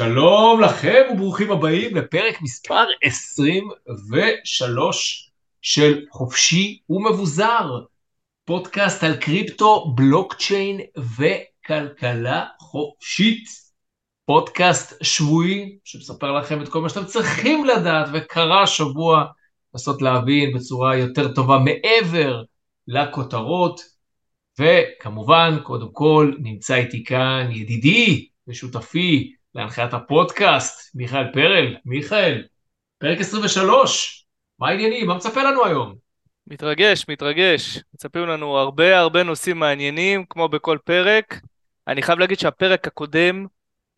שלום לכם וברוכים הבאים לפרק מספר 23 של חופשי ומבוזר, פודקאסט על קריפטו, בלוקצ'יין וכלכלה חופשית. פודקאסט שבועי שמספר לכם את כל מה שאתם צריכים לדעת וקרה השבוע לנסות להבין בצורה יותר טובה מעבר לכותרות. וכמובן, קודם כל, נמצא איתי כאן ידידי ושותפי להנחיית הפודקאסט, מיכאל פרל. מיכאל, פרק 23, מה העניינים? מה מצפה לנו היום? מתרגש, מתרגש. מצפים לנו הרבה הרבה נושאים מעניינים, כמו בכל פרק. אני חייב להגיד שהפרק הקודם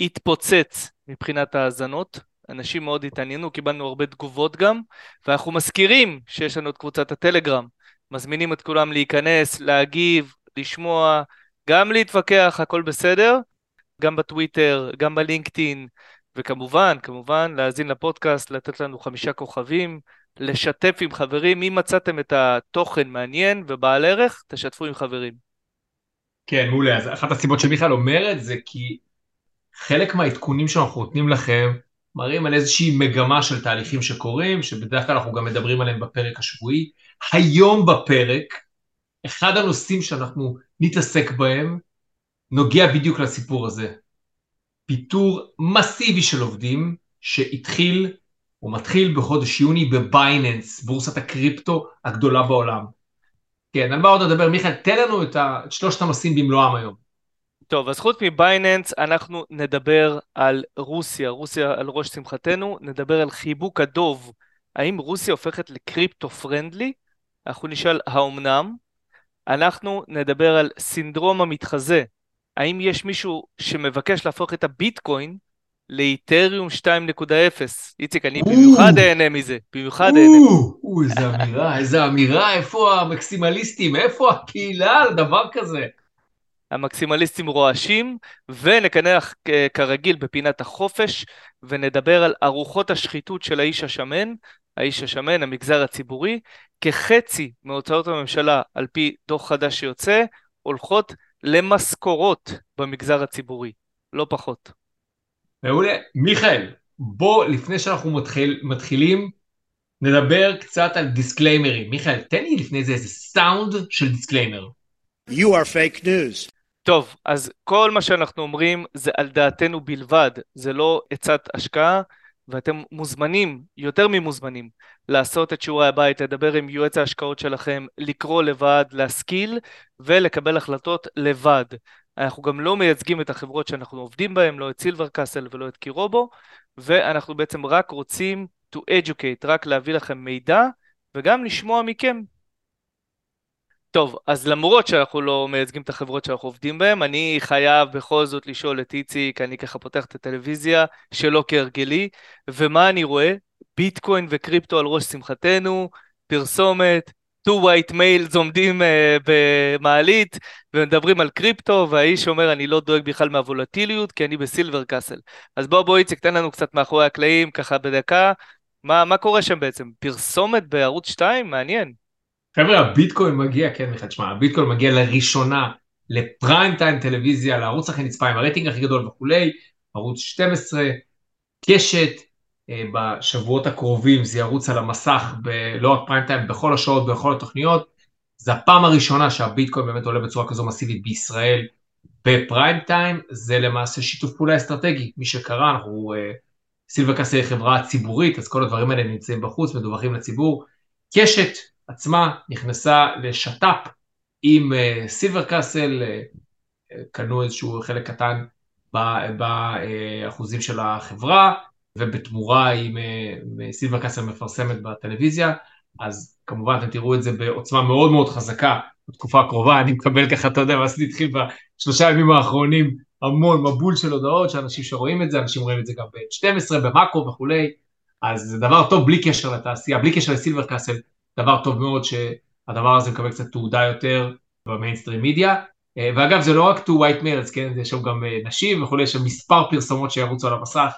התפוצץ מבחינת האזנות. אנשים מאוד התעניינו, קיבלנו הרבה תגובות גם, ואנחנו מזכירים שיש לנו את קבוצת הטלגרם. מזמינים את כולם להיכנס, להגיב, לשמוע, גם להתווכח, הכל בסדר. גם בטוויטר, גם בלינקדאין, וכמובן, כמובן, להאזין לפודקאסט, לתת לנו חמישה כוכבים, לשתף עם חברים. אם מצאתם את התוכן מעניין ובעל ערך, תשתפו עם חברים. כן, מעולה. אז אחת הסיבות שמיכאל אומרת זה כי חלק מהעדכונים שאנחנו נותנים לכם מראים על איזושהי מגמה של תהליכים שקורים, שבדרך כלל אנחנו גם מדברים עליהם בפרק השבועי. היום בפרק, אחד הנושאים שאנחנו נתעסק בהם נוגע בדיוק לסיפור הזה. פיטור מסיבי של עובדים שהתחיל או מתחיל בחודש יוני בבייננס, בורסת הקריפטו הגדולה בעולם. כן, על מה עוד נדבר? מיכאל, תן לנו. את שלושת הנושאים במלואם היום. טוב, אז חוץ מבייננס, אנחנו נדבר על רוסיה, רוסיה על ראש שמחתנו, נדבר על חיבוק הדוב. האם רוסיה הופכת לקריפטו פרנדלי? אנחנו נשאל האומנם? אנחנו נדבר על סינדרום המתחזה, האם יש מישהו שמבקש להפוך את הביטקוין לאיתריום 2.0? איציק, אני במיוחד אהנה מזה, במיוחד אהנה מזה. איזה אמירה, איזה אמירה, איפה המקסימליסטים, איפה הקהילה על דבר כזה? המקסימליסטים רועשים, ונקנח כרגיל בפינת החופש, ונדבר על ארוחות השחיתות של האיש השמן, האיש השמן, המגזר הציבורי, כחצי מהוצאות הממשלה, על פי דוח חדש שיוצא, הולכות למשכורות במגזר הציבורי, לא פחות. מעולה. מיכאל, בוא, לפני שאנחנו מתחיל, מתחילים, נדבר קצת על disclaimer ים. מיכאל, תן לי לפני זה איזה סאונד של disclaimer. You are fake news. טוב, אז כל מה שאנחנו אומרים זה על דעתנו בלבד, זה לא עצת השקעה, ואתם מוזמנים, יותר ממוזמנים, לעשות את שיעורי הבית, לדבר עם יועץ ההשקעות שלכם, לקרוא לבד, להשכיל ולקבל החלטות לבד. אנחנו גם לא מייצגים את החברות שאנחנו עובדים בהן, לא את סילבר קאסל ולא את קירובו, ואנחנו בעצם רק רוצים to educate, רק להביא לכם מידע וגם לשמוע מכם טוב, אז למרות שאנחנו לא מייצגים את החברות שאנחנו עובדים בהן, אני חייב בכל זאת לשאול את איציק, אני ככה פותח את הטלוויזיה, שלא כהרגלי, ומה אני רואה? ביטקוין וקריפטו על ראש שמחתנו, פרסומת, two white males עומדים uh, במעלית ומדברים על קריפטו, והאיש אומר, אני לא דואג בכלל מהוולטיליות, כי אני בסילבר קאסל. אז בוא, בוא איציק, תן לנו קצת מאחורי הקלעים, ככה בדקה, מה, מה קורה שם בעצם? פרסומת בערוץ 2? מעניין. חבר'ה, הביטקוין מגיע, כן מיכאל, תשמע, הביטקוין מגיע לראשונה לפריים טיים טלוויזיה, לערוץ הכי נצפה עם הרייטינג הכי גדול וכולי, ערוץ 12, קשת, אה, בשבועות הקרובים זה ירוץ על המסך, ב- לא רק פריים טיים, בכל השעות, בכל התוכניות. זה הפעם הראשונה שהביטקוין באמת עולה בצורה כזו מסיבית בישראל בפריים טיים, זה למעשה שיתוף פעולה אסטרטגי. מי שקרא, אנחנו, אה, סילבקס היא חברה ציבורית, אז כל הדברים האלה נמצאים בחוץ, מדווחים לציבור. קשת, עצמה נכנסה לשת"פ עם סילבר קאסל, uh, קנו איזשהו חלק קטן באחוזים של החברה, ובתמורה uh, סילבר קאסל מפרסמת בטלוויזיה, אז כמובן אתם תראו את זה בעוצמה מאוד מאוד חזקה בתקופה הקרובה, אני מקבל ככה, אתה יודע, ואז התחיל בשלושה ימים האחרונים המון מבול של הודעות, שאנשים שרואים את זה, אנשים רואים את זה גם ב-12, במאקרו וכולי, אז זה דבר טוב בלי קשר לתעשייה, בלי קשר לסילבר קאסל, דבר טוב מאוד שהדבר הזה מקבל קצת תעודה יותר במיינסטרים מידיה. אה, ואגב זה לא רק to white males, כן, יש שם גם אה, נשים וכולי, יש שם מספר פרסומות שירוצו על המסך,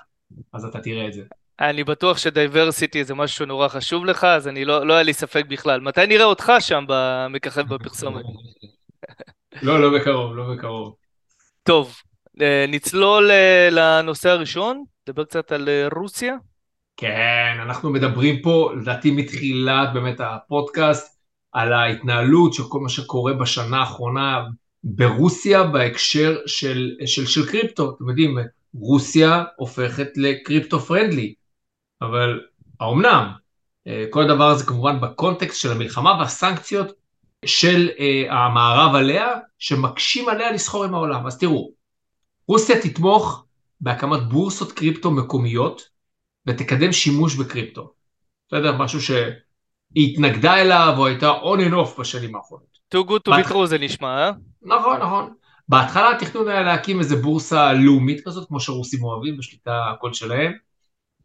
אז אתה תראה את זה. אני בטוח שדייברסיטי זה משהו שנורא חשוב לך, אז אני לא, לא היה לי ספק בכלל. מתי נראה אותך שם מככב בפרסומת? לא, לא בקרוב, לא בקרוב. טוב, אה, נצלול לנושא הראשון, דבר קצת על רוסיה. כן, אנחנו מדברים פה, לדעתי מתחילת באמת הפודקאסט, על ההתנהלות של כל מה שקורה בשנה האחרונה ברוסיה בהקשר של, של, של קריפטו. אתם יודעים, רוסיה הופכת לקריפטו פרנדלי, אבל האומנם? אה, כל הדבר הזה כמובן בקונטקסט של המלחמה והסנקציות של uh, המערב עליה, שמקשים עליה לסחור עם העולם. אז תראו, רוסיה תתמוך בהקמת בורסות קריפטו מקומיות ותקדם שימוש בקריפטו. בסדר? משהו שהיא התנגדה אליו או הייתה on and off בשנים האחרונות. too good to be true זה נשמע, אה? נכון, נכון. בהתחלה התכנון היה להקים איזה בורסה לאומית כזאת, כמו שהרוסים אוהבים, בשליטה הכל שלהם,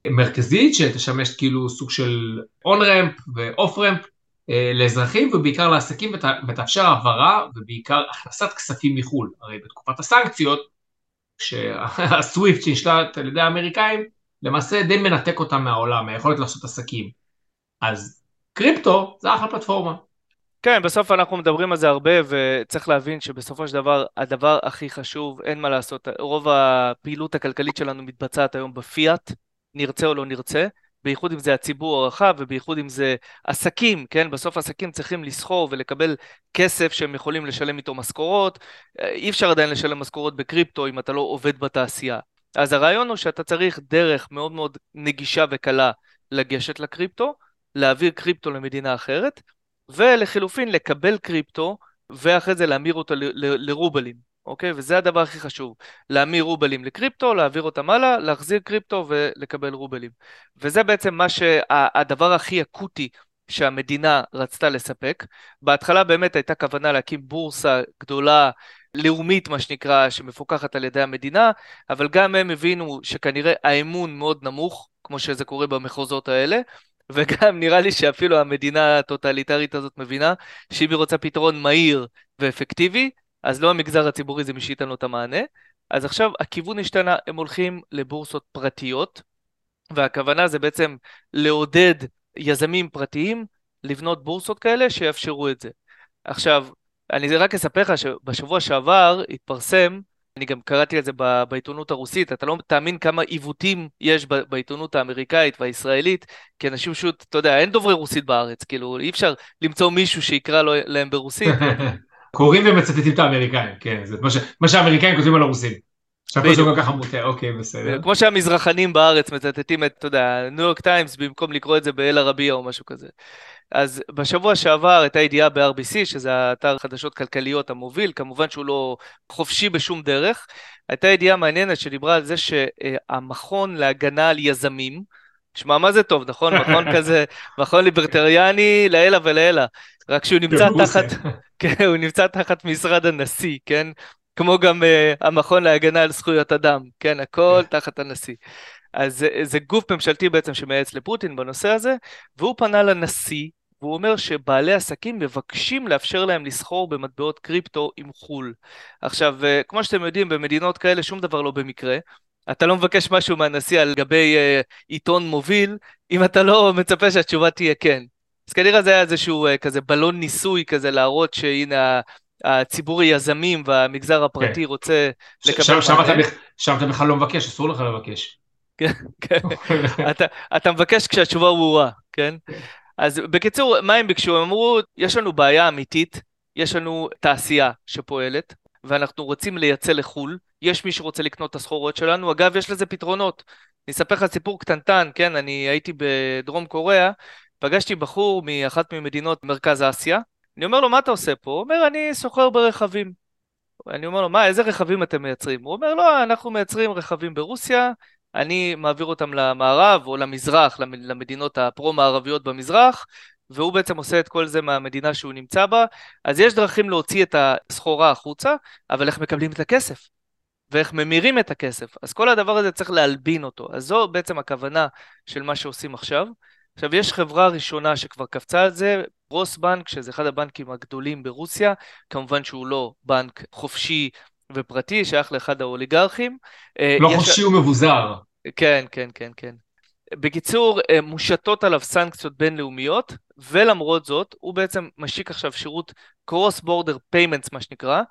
מרכזית, שתשמש כאילו סוג של on-ramp ו off-ramp אה, לאזרחים ובעיקר לעסקים ות, ותאפשר העברה ובעיקר הכנסת כספים מחו"ל. הרי בתקופת הסנקציות, כשהסוויפט שנשלט על ידי האמריקאים, למעשה די מנתק אותם מהעולם, מהיכולת לעשות עסקים. אז קריפטו זה אחלה פלטפורמה. כן, בסוף אנחנו מדברים על זה הרבה, וצריך להבין שבסופו של דבר, הדבר הכי חשוב, אין מה לעשות, רוב הפעילות הכלכלית שלנו מתבצעת היום בפיאט, נרצה או לא נרצה, בייחוד אם זה הציבור הרחב ובייחוד אם זה עסקים, כן? בסוף עסקים צריכים לסחור ולקבל כסף שהם יכולים לשלם איתו משכורות. אי אפשר עדיין לשלם משכורות בקריפטו אם אתה לא עובד בתעשייה. אז הרעיון הוא שאתה צריך דרך מאוד מאוד נגישה וקלה לגשת לקריפטו, להעביר קריפטו למדינה אחרת, ולחילופין לקבל קריפטו ואחרי זה להמיר אותו לרובלים. אוקיי? וזה הדבר הכי חשוב. להמיר רובלים לקריפטו, להעביר אותם הלאה, להחזיר קריפטו ולקבל רובלים. וזה בעצם מה שהדבר הכי אקוטי שהמדינה רצתה לספק. בהתחלה באמת הייתה כוונה להקים בורסה גדולה, לאומית מה שנקרא, שמפוקחת על ידי המדינה, אבל גם הם הבינו שכנראה האמון מאוד נמוך, כמו שזה קורה במחוזות האלה, וגם נראה לי שאפילו המדינה הטוטליטרית הזאת מבינה שאם היא רוצה פתרון מהיר ואפקטיבי, אז לא המגזר הציבורי זה מי שייתן לו את המענה. אז עכשיו הכיוון השתנה, הם הולכים לבורסות פרטיות, והכוונה זה בעצם לעודד יזמים פרטיים לבנות בורסות כאלה שיאפשרו את זה. עכשיו, אני רק אספר לך שבשבוע שעבר התפרסם, אני גם קראתי על זה בעיתונות הרוסית, אתה לא תאמין כמה עיוותים יש בעיתונות האמריקאית והישראלית, כי אנשים פשוט, אתה יודע, אין דוברי רוסית בארץ, כאילו אי אפשר למצוא מישהו שיקרא להם ברוסית. קוראים ומצטטים את האמריקאים, כן, זה מה, ש... מה שהאמריקאים כותבים על הרוסים. כל כך אוקיי, בסדר. כמו שהמזרחנים בארץ מצטטים את, אתה יודע, ניו יורק טיימס במקום לקרוא את זה באל ערבייה או משהו כזה. אז בשבוע שעבר הייתה ידיעה ב-RBC, שזה האתר חדשות כלכליות המוביל, כמובן שהוא לא חופשי בשום דרך. הייתה ידיעה מעניינת שדיברה על זה שהמכון להגנה על יזמים, תשמע, מה זה טוב, נכון? מכון כזה, מכון ליברטריאני לעילא ולעילא. רק שהוא נמצא תחת, כן, הוא נמצא תחת משרד הנשיא, כן? כמו גם uh, המכון להגנה על זכויות אדם, כן? הכל. תחת הנשיא. אז זה, זה גוף ממשלתי בעצם שמייעץ לפוטין בנושא הזה, והוא פנה לנשיא, והוא אומר שבעלי עסקים מבקשים לאפשר להם לסחור במטבעות קריפטו עם חו"ל. עכשיו, uh, כמו שאתם יודעים, במדינות כאלה שום דבר לא במקרה. אתה לא מבקש משהו מהנשיא על גבי uh, עיתון מוביל, אם אתה לא מצפה שהתשובה תהיה כן. אז כנראה זה היה איזשהו uh, כזה בלון ניסוי כזה להראות שהנה הציבור היזמים והמגזר הפרטי כן. רוצה לקבל... שם, שם, אתה, שם אתה בכלל לא מבקש, אסור לך לבקש. כן, כן. אתה, אתה מבקש כשהתשובה ברורה, כן? כן? אז בקיצור, מה הם ביקשו? הם אמרו, יש לנו בעיה אמיתית, יש לנו תעשייה שפועלת, ואנחנו רוצים לייצא לחו"ל, יש מי שרוצה לקנות את הסחורות שלנו, אגב, יש לזה פתרונות. אני אספר לך סיפור קטנטן, כן? אני הייתי בדרום קוריאה, פגשתי בחור מאחת ממדינות מרכז אסיה, אני אומר לו, מה אתה עושה פה? הוא אומר, אני סוחר ברכבים. אני אומר לו, מה, איזה רכבים אתם מייצרים? הוא אומר, לא, אנחנו מייצרים רכבים ברוסיה, אני מעביר אותם למערב או למזרח, למדינות הפרו-מערביות במזרח, והוא בעצם עושה את כל זה מהמדינה שהוא נמצא בה. אז יש דרכים להוציא את הסחורה החוצה, אבל איך מקבלים את הכסף? ואיך ממירים את הכסף. אז כל הדבר הזה צריך להלבין אותו. אז זו בעצם הכוונה של מה שעושים עכשיו. עכשיו, יש חברה ראשונה שכבר קפצה על זה, רוסבנק, שזה אחד הבנקים הגדולים ברוסיה, כמובן שהוא לא בנק חופשי ופרטי, שייך לאחד האוליגרכים. אה, לא יש... חופשי ומבוזר. כן, כן, כן, כן. בקיצור, אה, מושתות עליו סנקציות בינלאומיות, ולמרות זאת, הוא בעצם משיק עכשיו שירות Cross Border Payments, מה שנקרא,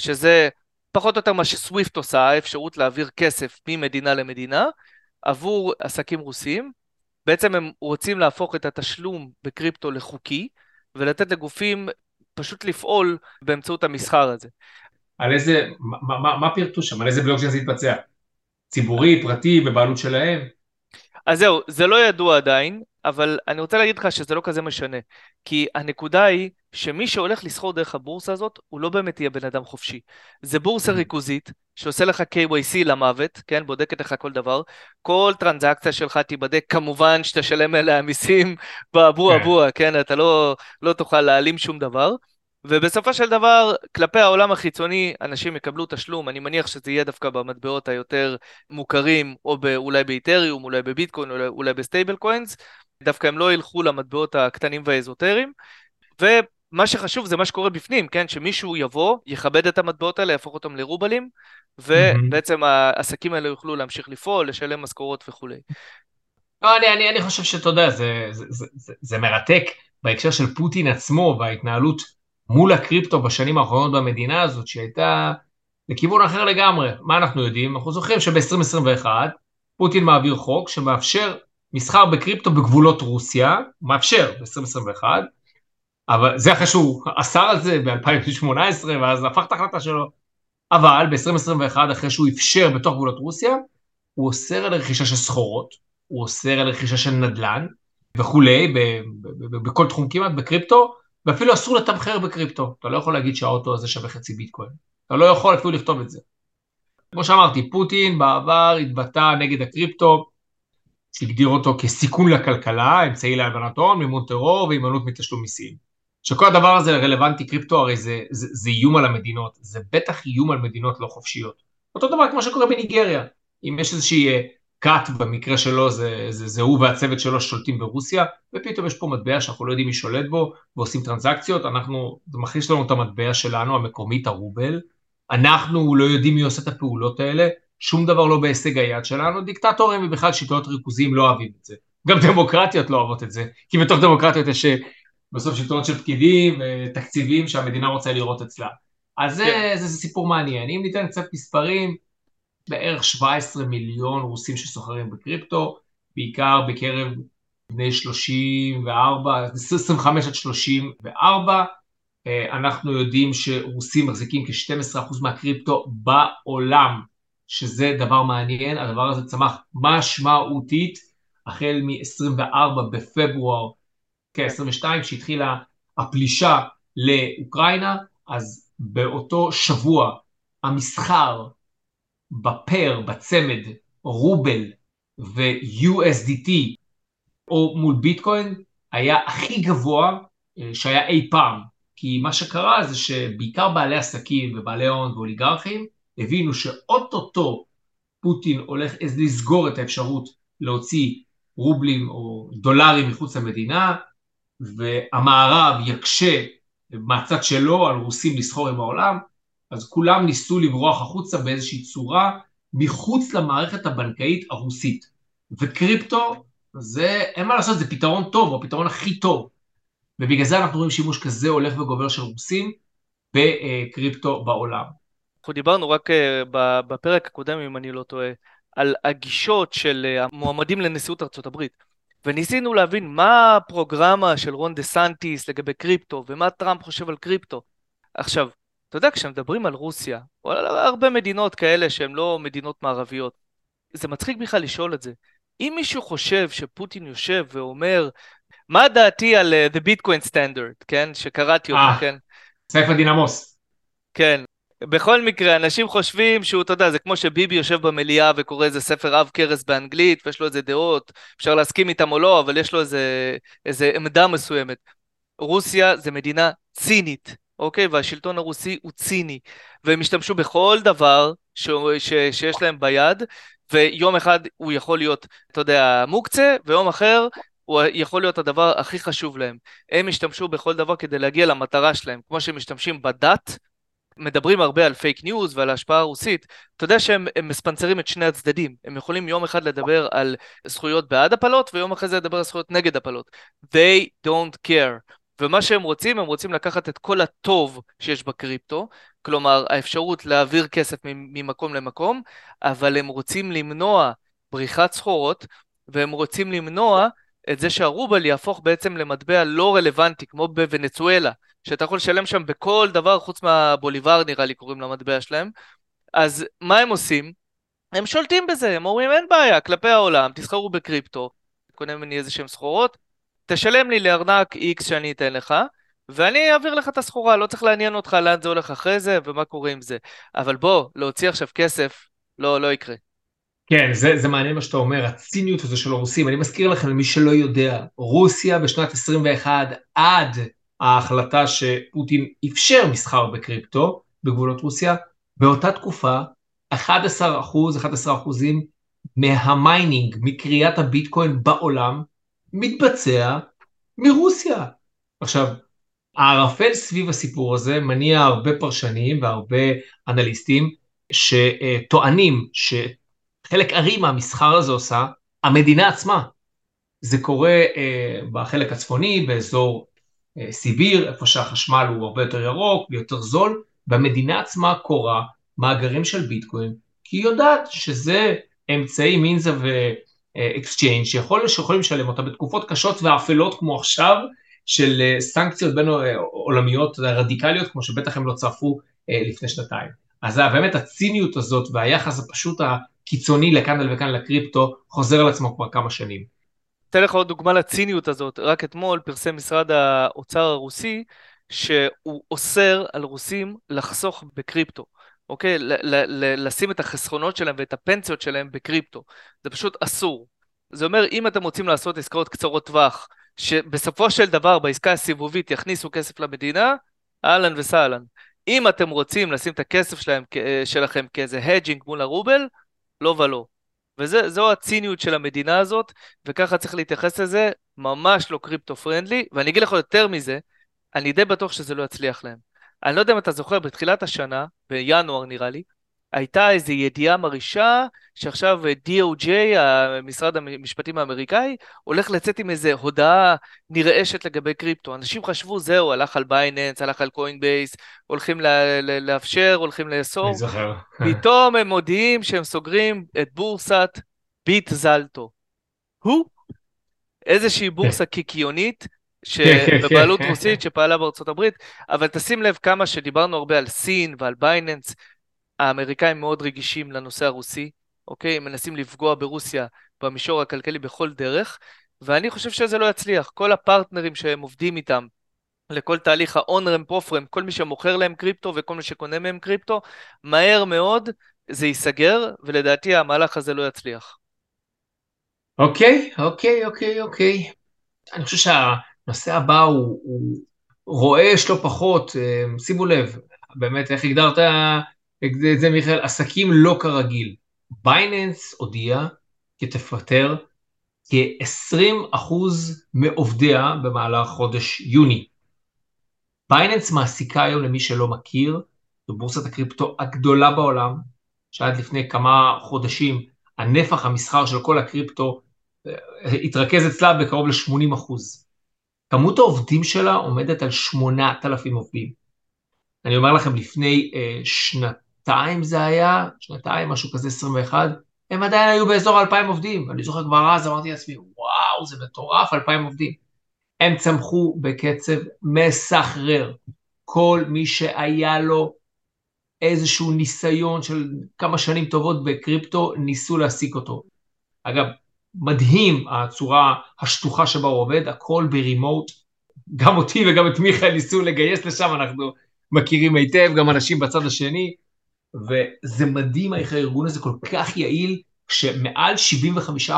שזה פחות או יותר מה שסוויפט עושה, האפשרות להעביר כסף ממדינה למדינה, עבור עסקים רוסיים. בעצם הם רוצים להפוך את התשלום בקריפטו לחוקי, ולתת לגופים פשוט לפעול באמצעות המסחר הזה. על איזה, מה, מה, מה פירטו שם? על איזה בלוקצ'יין זה יתבצע? ציבורי, פרטי, בבעלות שלהם? אז זהו, זה לא ידוע עדיין, אבל אני רוצה להגיד לך שזה לא כזה משנה. כי הנקודה היא שמי שהולך לסחור דרך הבורסה הזאת, הוא לא באמת יהיה בן אדם חופשי. זה בורסה. ריכוזית, שעושה לך KYC למוות, כן? בודקת לך כל דבר. כל טרנזקציה שלך תיבדק, כמובן שתשלם עליה מיסים באבו אבו, כן. כן? אתה לא, לא תוכל להעלים שום דבר. ובסופו של דבר, כלפי העולם החיצוני, אנשים יקבלו תשלום, אני מניח שזה יהיה דווקא במטבעות היותר מוכרים, או אולי באת'ריום, אולי בביטקוין, אולי, אולי ב stablecoins, דווקא הם לא ילכו למטבעות הקטנים והאזוטריים. ומה שחשוב זה מה שקורה בפנים, כן? שמישהו יבוא, יכבד את המטבעות האלה, יהפוך אותם לרובלים, ובעצם העסקים האלה יוכלו להמשיך לפעול, לשלם משכורות וכולי. לא, אני, אני, אני חושב שאתה יודע, זה, זה, זה, זה, זה מרתק בהקשר של פוטין עצמו וההתנהלות מול הקריפטו בשנים האחרונות במדינה הזאת, שהייתה לכיוון אחר לגמרי. מה אנחנו יודעים? אנחנו זוכרים שב-2021 פוטין מעביר חוק שמאפשר מסחר בקריפטו בגבולות רוסיה, מאפשר ב-2021, אבל זה אחרי שהוא אסר על זה ב-2018 ואז הפך את ההחלטה שלו. אבל ב-2021 אחרי שהוא אפשר בתוך גבולות רוסיה, הוא אוסר על רכישה של סחורות, הוא אוסר על רכישה של נדל"ן וכולי, בכל תחום כמעט, בקריפטו, ואפילו אסור לתמחר בקריפטו. אתה לא יכול להגיד שהאוטו הזה שווה חצי ביטקוין. אתה לא יכול אפילו לכתוב את זה. כמו שאמרתי, פוטין בעבר התבטא נגד הקריפטו, הגדיר אותו כסיכון לכלכלה, אמצעי להלבנת הון, מימון טרור והימנעות מתשלום מיסים. שכל הדבר הזה רלוונטי, קריפטו הרי זה, זה, זה איום על המדינות, זה בטח איום על מדינות לא חופשיות. אותו דבר כמו שקורה בניגריה, אם יש איזושהי כת, במקרה שלו זה, זה, זה הוא והצוות שלו שולטים ברוסיה, ופתאום יש פה מטבע שאנחנו לא יודעים מי שולט בו, ועושים טרנזקציות, אנחנו, זה מכניס לנו את המטבע שלנו, המקומית, הרובל, אנחנו לא יודעים מי עושה את הפעולות האלה, שום דבר לא בהישג היד שלנו, דיקטטורים ובכלל שיטות ריכוזיים לא אוהבים את זה. גם דמוקרטיות לא אוהבות את זה, כי בתוך דמוקרטיות יש אה, בסוף שלטונות של פקידים ותקציבים שהמדינה רוצה לראות אצלה. אז זה, כן. זה, זה סיפור מעניין. אם ניתן קצת מספרים, בערך 17 מיליון רוסים שסוחרים בקריפטו, בעיקר בקרב בני 34, 25 עד 34. אה, אנחנו יודעים שרוסים מחזיקים כ-12% מהקריפטו בעולם, שזה דבר מעניין, הדבר הזה צמח משמעותית החל מ-24 בפברואר כ-22, שהתחילה הפלישה לאוקראינה, אז באותו שבוע המסחר בפר, בצמד, רובל ו-USDT או מול ביטקוין היה הכי גבוה אה, שהיה אי פעם. כי מה שקרה זה שבעיקר בעלי עסקים ובעלי הון ואוליגרכים הבינו שאו-טו-טו פוטין הולך לסגור את האפשרות להוציא רובלים או דולרים מחוץ למדינה, והמערב יקשה מהצד שלו על רוסים לסחור עם העולם, אז כולם ניסו לברוח החוצה באיזושהי צורה מחוץ למערכת הבנקאית הרוסית. וקריפטו, זה, אין מה לעשות, זה פתרון טוב, הוא הפתרון הכי טוב. ובגלל זה אנחנו רואים שימוש כזה הולך וגובר של רוסים בקריפטו בעולם. אנחנו דיברנו רק אה, בפרק הקודם, אם אני לא טועה, על הגישות של אה, המועמדים לנשיאות ארצות הברית. וניסינו להבין מה הפרוגרמה של רון דה סנטיס לגבי קריפטו, ומה טראמפ חושב על קריפטו. עכשיו, אתה יודע, כשמדברים על רוסיה, או על הרבה מדינות כאלה שהן לא מדינות מערביות, זה מצחיק בכלל לשאול את זה. אם מישהו חושב שפוטין יושב ואומר, מה דעתי על uh, The Bitcoin Standard, כן? שקראתי אותו, אה, כן? ספר דינמוס. כן. בכל מקרה, אנשים חושבים שהוא, אתה יודע, זה כמו שביבי יושב במליאה וקורא איזה ספר עב כרס באנגלית, ויש לו איזה דעות, אפשר להסכים איתם או לא, אבל יש לו איזה, איזה עמדה מסוימת. רוסיה זה מדינה צינית, אוקיי? והשלטון הרוסי הוא ציני, והם השתמשו בכל דבר ש... ש... שיש להם ביד, ויום אחד הוא יכול להיות, אתה יודע, מוקצה, ויום אחר הוא יכול להיות הדבר הכי חשוב להם. הם השתמשו בכל דבר כדי להגיע למטרה שלהם, כמו שהם משתמשים בדת, מדברים הרבה על פייק ניוז ועל ההשפעה הרוסית, אתה יודע שהם מספנסרים את שני הצדדים. הם יכולים יום אחד לדבר על זכויות בעד הפלות, ויום אחרי זה לדבר על זכויות נגד הפלות. They don't care. ומה שהם רוצים, הם רוצים לקחת את כל הטוב שיש בקריפטו, כלומר האפשרות להעביר כסף ממקום למקום, אבל הם רוצים למנוע בריחת סחורות, והם רוצים למנוע את זה שהרובל יהפוך בעצם למטבע לא רלוונטי, כמו בוונצואלה, שאתה יכול לשלם שם בכל דבר חוץ מהבוליבר נראה לי קוראים למטבע שלהם. אז מה הם עושים? הם שולטים בזה, הם אומרים אין בעיה, כלפי העולם, תסחרו בקריפטו, קונה ממני איזה שהם סחורות, תשלם לי לארנק X שאני אתן לך, ואני אעביר לך את הסחורה, לא צריך לעניין אותך לאן זה הולך אחרי זה ומה קורה עם זה. אבל בוא, להוציא עכשיו כסף, לא, לא יקרה. כן, זה, זה מעניין מה שאתה אומר, הציניות הזו של הרוסים. אני מזכיר לכם, למי שלא יודע, רוסיה בשנת 21, עד ההחלטה שפוטין אפשר מסחר בקריפטו בגבולות רוסיה, באותה תקופה 11 אחוז, 11 אחוזים מה mining, מכריית הביטקוין בעולם, מתבצע מרוסיה. עכשיו, הערפל סביב הסיפור הזה מניע הרבה פרשנים והרבה אנליסטים שטוענים שחלק ארי מהמסחר הזה עושה המדינה עצמה. זה קורה אה, בחלק הצפוני, באזור סיביר, איפה שהחשמל הוא הרבה יותר ירוק ויותר זול, והמדינה עצמה כורה מאגרים של ביטקוין, כי היא יודעת שזה אמצעי means of exchange שיכול, שיכולים לשלם אותה בתקופות קשות ואפלות כמו עכשיו, של אה, סנקציות בין אה, עולמיות רדיקליות, כמו שבטח הם לא צפו אה, לפני שנתיים. אז באמת הציניות הזאת והיחס הפשוט הקיצוני לכאן וכאן לקריפטו חוזר על עצמו כבר כמה שנים. אתן לך עוד דוגמה לציניות הזאת, רק אתמול פרסם משרד האוצר הרוסי שהוא אוסר על רוסים לחסוך בקריפטו. אוקיי? לשים את החסכונות שלהם ואת הפנסיות שלהם בקריפטו. זה פשוט אסור. זה אומר, אם אתם רוצים לעשות עסקאות קצרות טווח, שבסופו של דבר בעסקה הסיבובית יכניסו כסף למדינה, אהלן וסהלן. אם אתם רוצים לשים את הכסף שלהם, שלכם כאיזה hedging מול הרובל, לא ולא. וזו הציניות של המדינה הזאת, וככה צריך להתייחס לזה, ממש לא crypto friendly, ואני אגיד לך יותר מזה, אני די בטוח שזה לא יצליח להם. אני לא יודע אם אתה זוכר, בתחילת השנה, בינואר נראה לי, הייתה איזו ידיעה מרעישה שעכשיו DOJ, המשרד המשפטים האמריקאי, הולך לצאת עם איזו הודעה נרעשת לגבי קריפטו. אנשים חשבו, זהו, הלך על בייננס, הלך על קוינבייס, הולכים לה, לאפשר, הולכים לאסור. אני זוכר. פתאום הם מודיעים שהם סוגרים את בורסת ביט זלטו. הוא? איזושהי בורסה קיקיונית שבבעלות רוסית שפעלה בארצות הברית, אבל תשים לב כמה שדיברנו הרבה על סין ועל בייננס, האמריקאים מאוד רגישים לנושא הרוסי, אוקיי? הם מנסים לפגוע ברוסיה במישור הכלכלי בכל דרך, ואני חושב שזה לא יצליח. כל הפרטנרים שהם עובדים איתם, לכל תהליך ה-on-ramp, off-ramp, כל מי שמוכר להם קריפטו וכל מי שקונה מהם קריפטו, מהר מאוד זה ייסגר, ולדעתי המהלך הזה לא יצליח. אוקיי, אוקיי, אוקיי, אוקיי. אני חושב שה... הנושא הבא הוא, הוא רועש לא פחות, אה, שימו לב, באמת, איך הגדרת את זה מיכאל? עסקים לא כרגיל. בייננס הודיע כי תפטר כ-20% מעובדיה במהלך חודש יוני. בייננס מעסיקה היום, למי שלא מכיר, זו בורסת הקריפטו הגדולה בעולם, שעד לפני כמה חודשים הנפח המסחר של כל הקריפטו אה, התרכז אצלה בקרוב ל-80 כמות העובדים שלה עומדת על 8,000 עובדים. אני אומר לכם, לפני אה, שנתיים זה היה, שנתיים, משהו כזה, 21, הם עדיין היו באזור 2,000 עובדים. אני זוכר כבר אז, אמרתי לעצמי, וואו, זה מטורף, 2,000 עובדים. הם צמחו בקצב מסחרר. כל מי שהיה לו איזשהו ניסיון של כמה שנים טובות בקריפטו, ניסו להעסיק אותו. אגב, מדהים הצורה השטוחה שבה הוא עובד, הכל ברימוט. גם אותי וגם את מיכאל ניסו לגייס לשם, אנחנו מכירים היטב, גם אנשים בצד השני, וזה מדהים איך הארגון הזה כל כך יעיל, שמעל 75%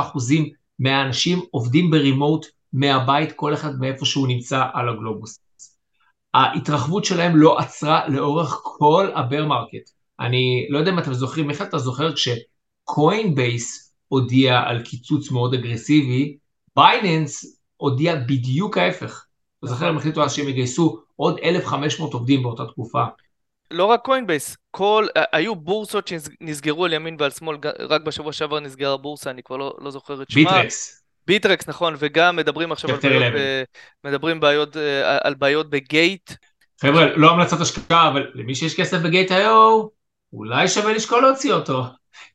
מהאנשים עובדים ב remote מהבית, כל אחד מאיפה שהוא נמצא על הגלובוס. ההתרחבות שלהם לא עצרה לאורך כל ה bear market. אני לא יודע אם אתם זוכרים, איך אתה זוכר כשקוינבייס הודיע על קיצוץ מאוד אגרסיבי, בייננס הודיע בדיוק ההפך. אתה זוכר, הם החליטו אז שהם יגייסו עוד 1,500 עובדים באותה תקופה. לא רק קוינבייס, כל, היו בורסות שנסגרו על ימין ועל שמאל, רק בשבוע שעבר נסגרה בורסה, אני כבר לא, לא זוכר את שמה. ביטרקס. ביטרקס, נכון, וגם מדברים עכשיו על בעיות, ב, מדברים בעיות, אה, על בעיות בגייט. חבר'ה, לא המלצת השקעה, אבל למי שיש כסף בגייט היום, אולי שווה לשקול להוציא אותו.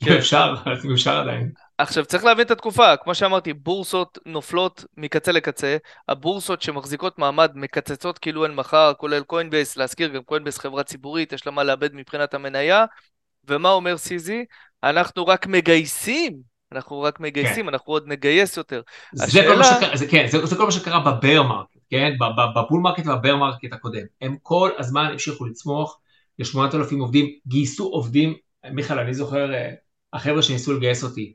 כן. אם אפשר, אם אפשר עדיין. עכשיו צריך להבין את התקופה, כמו שאמרתי, בורסות נופלות מקצה לקצה, הבורסות שמחזיקות מעמד מקצצות כאילו אין מחר, כולל קוינבייס, להזכיר גם קוינבייס חברה ציבורית, יש לה מה לאבד מבחינת המניה, ומה אומר CZ? אנחנו רק מגייסים, אנחנו רק מגייסים, כן. אנחנו עוד נגייס יותר. זה השאלה... כל מה שקרה, זה, כן, זה, זה כל מה שקרה ב bear market, כן? ב bull market וה bear market הקודם. הם כל הזמן המשיכו לצמוח ל-8,000 עובדים, גייסו עובדים, מיכאל, אני זוכר, אה, החבר'ה שניסו לגייס אותי,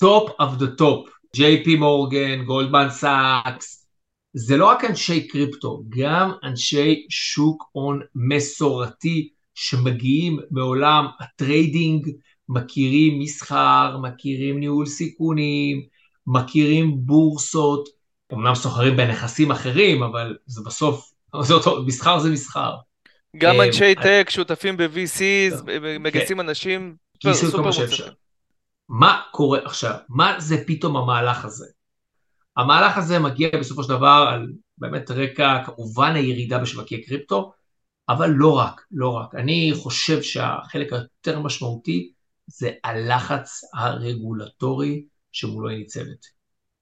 top of the top, ג'יי פי מורגן, גולדמן סאקס, זה לא רק אנשי קריפטו, גם אנשי שוק הון מסורתי שמגיעים מעולם ה trading, מכירים מסחר, מכירים ניהול סיכונים, מכירים בורסות, אמנם סוחרים בנכסים אחרים, אבל זה בסוף, זה אותו, מסחר זה מסחר. גם אה, אנשי tech, שותפים ב-VCs, מגייסים כן. אנשים סופר מוצלחים. מה קורה עכשיו? מה זה פתאום המהלך הזה? המהלך הזה מגיע בסופו של דבר על באמת רקע כמובן הירידה בשווקי קריפטו, אבל לא רק, לא רק. אני חושב שהחלק היותר משמעותי זה הלחץ הרגולטורי שמולו היא ניצבת.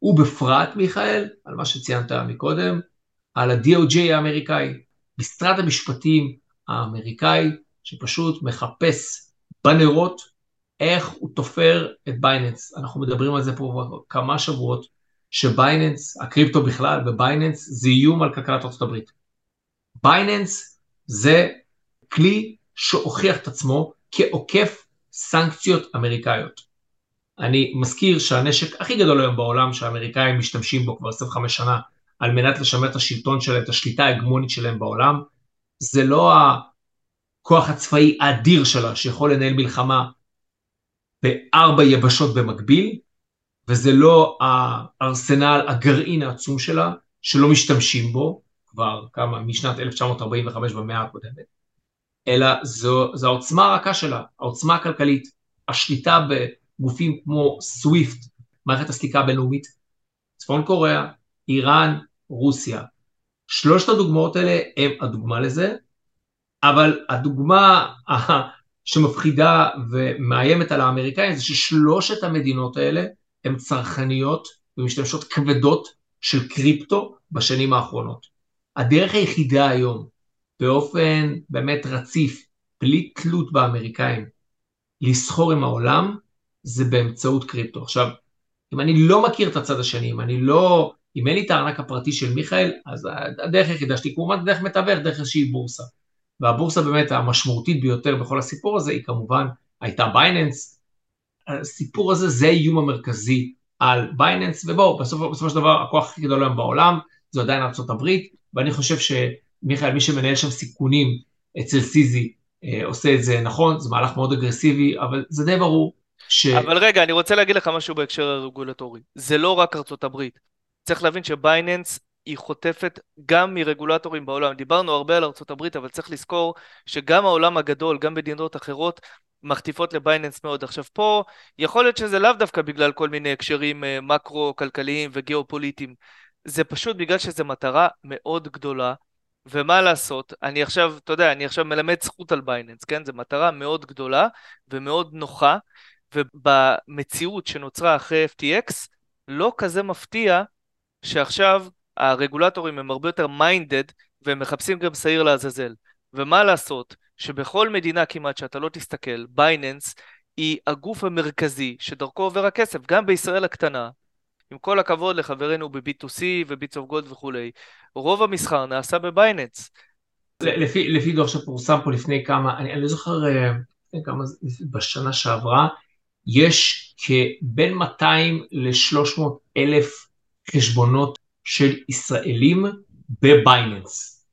ובפרט, מיכאל, על מה שציינת מקודם, על ה-DOJ האמריקאי, משרד המשפטים האמריקאי, שפשוט מחפש בנרות איך הוא תופר את בייננס. אנחנו מדברים על זה פה כמה שבועות, שבייננס, הקריפטו בכלל ובייננס זה איום על כלכלת ארה"ב. בייננס זה כלי שהוכיח את עצמו כעוקף סנקציות אמריקאיות. אני מזכיר שהנשק הכי גדול היום בעולם שהאמריקאים משתמשים בו כבר 25 שנה על מנת לשמר את השלטון שלהם, את השליטה ההגמונית שלהם בעולם, זה לא הכוח הצבאי האדיר שלה שיכול לנהל מלחמה בארבע יבשות במקביל, וזה לא הארסנל, הגרעין העצום שלה, שלא משתמשים בו כבר כמה, משנת 1945 במאה הקודמת, אלא זו, זו העוצמה הרכה שלה, העוצמה הכלכלית, השליטה בגופים כמו סוויפט, מערכת הסליקה הבינלאומית, צפון קוריאה, איראן, רוסיה. שלושת הדוגמאות האלה הם הדוגמה לזה, אבל הדוגמה שמפחידה ומאיימת על האמריקאים זה ששלושת המדינות האלה הן צרכניות ומשתמשות כבדות של קריפטו בשנים האחרונות. הדרך היחידה היום, באופן באמת רציף, בלי תלות באמריקאים, לסחור עם העולם, זה באמצעות קריפטו. עכשיו, אם אני לא מכיר את הצד השני, אם אני לא, אם אין לי את הארנק הפרטי של מיכאל, אז הדרך היחידה שלי כמובן דרך מתווך, דרך איזושהי בורסה. והבורסה באמת המשמעותית ביותר בכל הסיפור הזה היא כמובן הייתה Binance. הסיפור הזה זה האיום המרכזי על Binance, ובואו, בסופו, בסופו של דבר הכוח הכי גדול היום בעולם זו עדיין ארה"ב, ואני חושב שמיכאל, מי שמנהל שם סיכונים אצל CZ, אה, עושה את זה נכון, זה מהלך מאוד אגרסיבי, אבל זה די ברור ש... אבל רגע, אני רוצה להגיד לך משהו בהקשר הרגולטורי. זה לא רק ארצות הברית. צריך להבין שבייננס היא חוטפת גם מרגולטורים בעולם. דיברנו הרבה על ארה"ב, אבל צריך לזכור שגם העולם הגדול, גם מדינות אחרות, מחטיפות לבייננס מאוד. עכשיו פה, יכול להיות שזה לאו דווקא בגלל כל מיני הקשרים אה, מקרו-כלכליים וגיאופוליטיים. זה פשוט בגלל שזו מטרה מאוד גדולה, ומה לעשות, אני עכשיו, אתה יודע, אני עכשיו מלמד זכות על בייננס, כן? זו מטרה מאוד גדולה ומאוד נוחה, ובמציאות שנוצרה אחרי FTX, לא כזה מפתיע שעכשיו הרגולטורים הם הרבה יותר minded והם מחפשים גם שעיר לעזאזל. ומה לעשות שבכל מדינה כמעט שאתה לא תסתכל, Binance היא הגוף המרכזי שדרכו עובר הכסף, גם בישראל הקטנה, עם כל הכבוד לחברינו ב- Bit2C ו-Bits of Gold וכולי, רוב המסחר נעשה ב Binance. לפי, לפי דוח שפורסם פה לפני כמה, אני, אני לא זוכר, אה, כמה, בשנה שעברה, יש כבין 200 ל-300 אלף חשבונות של ישראלים בבייננס.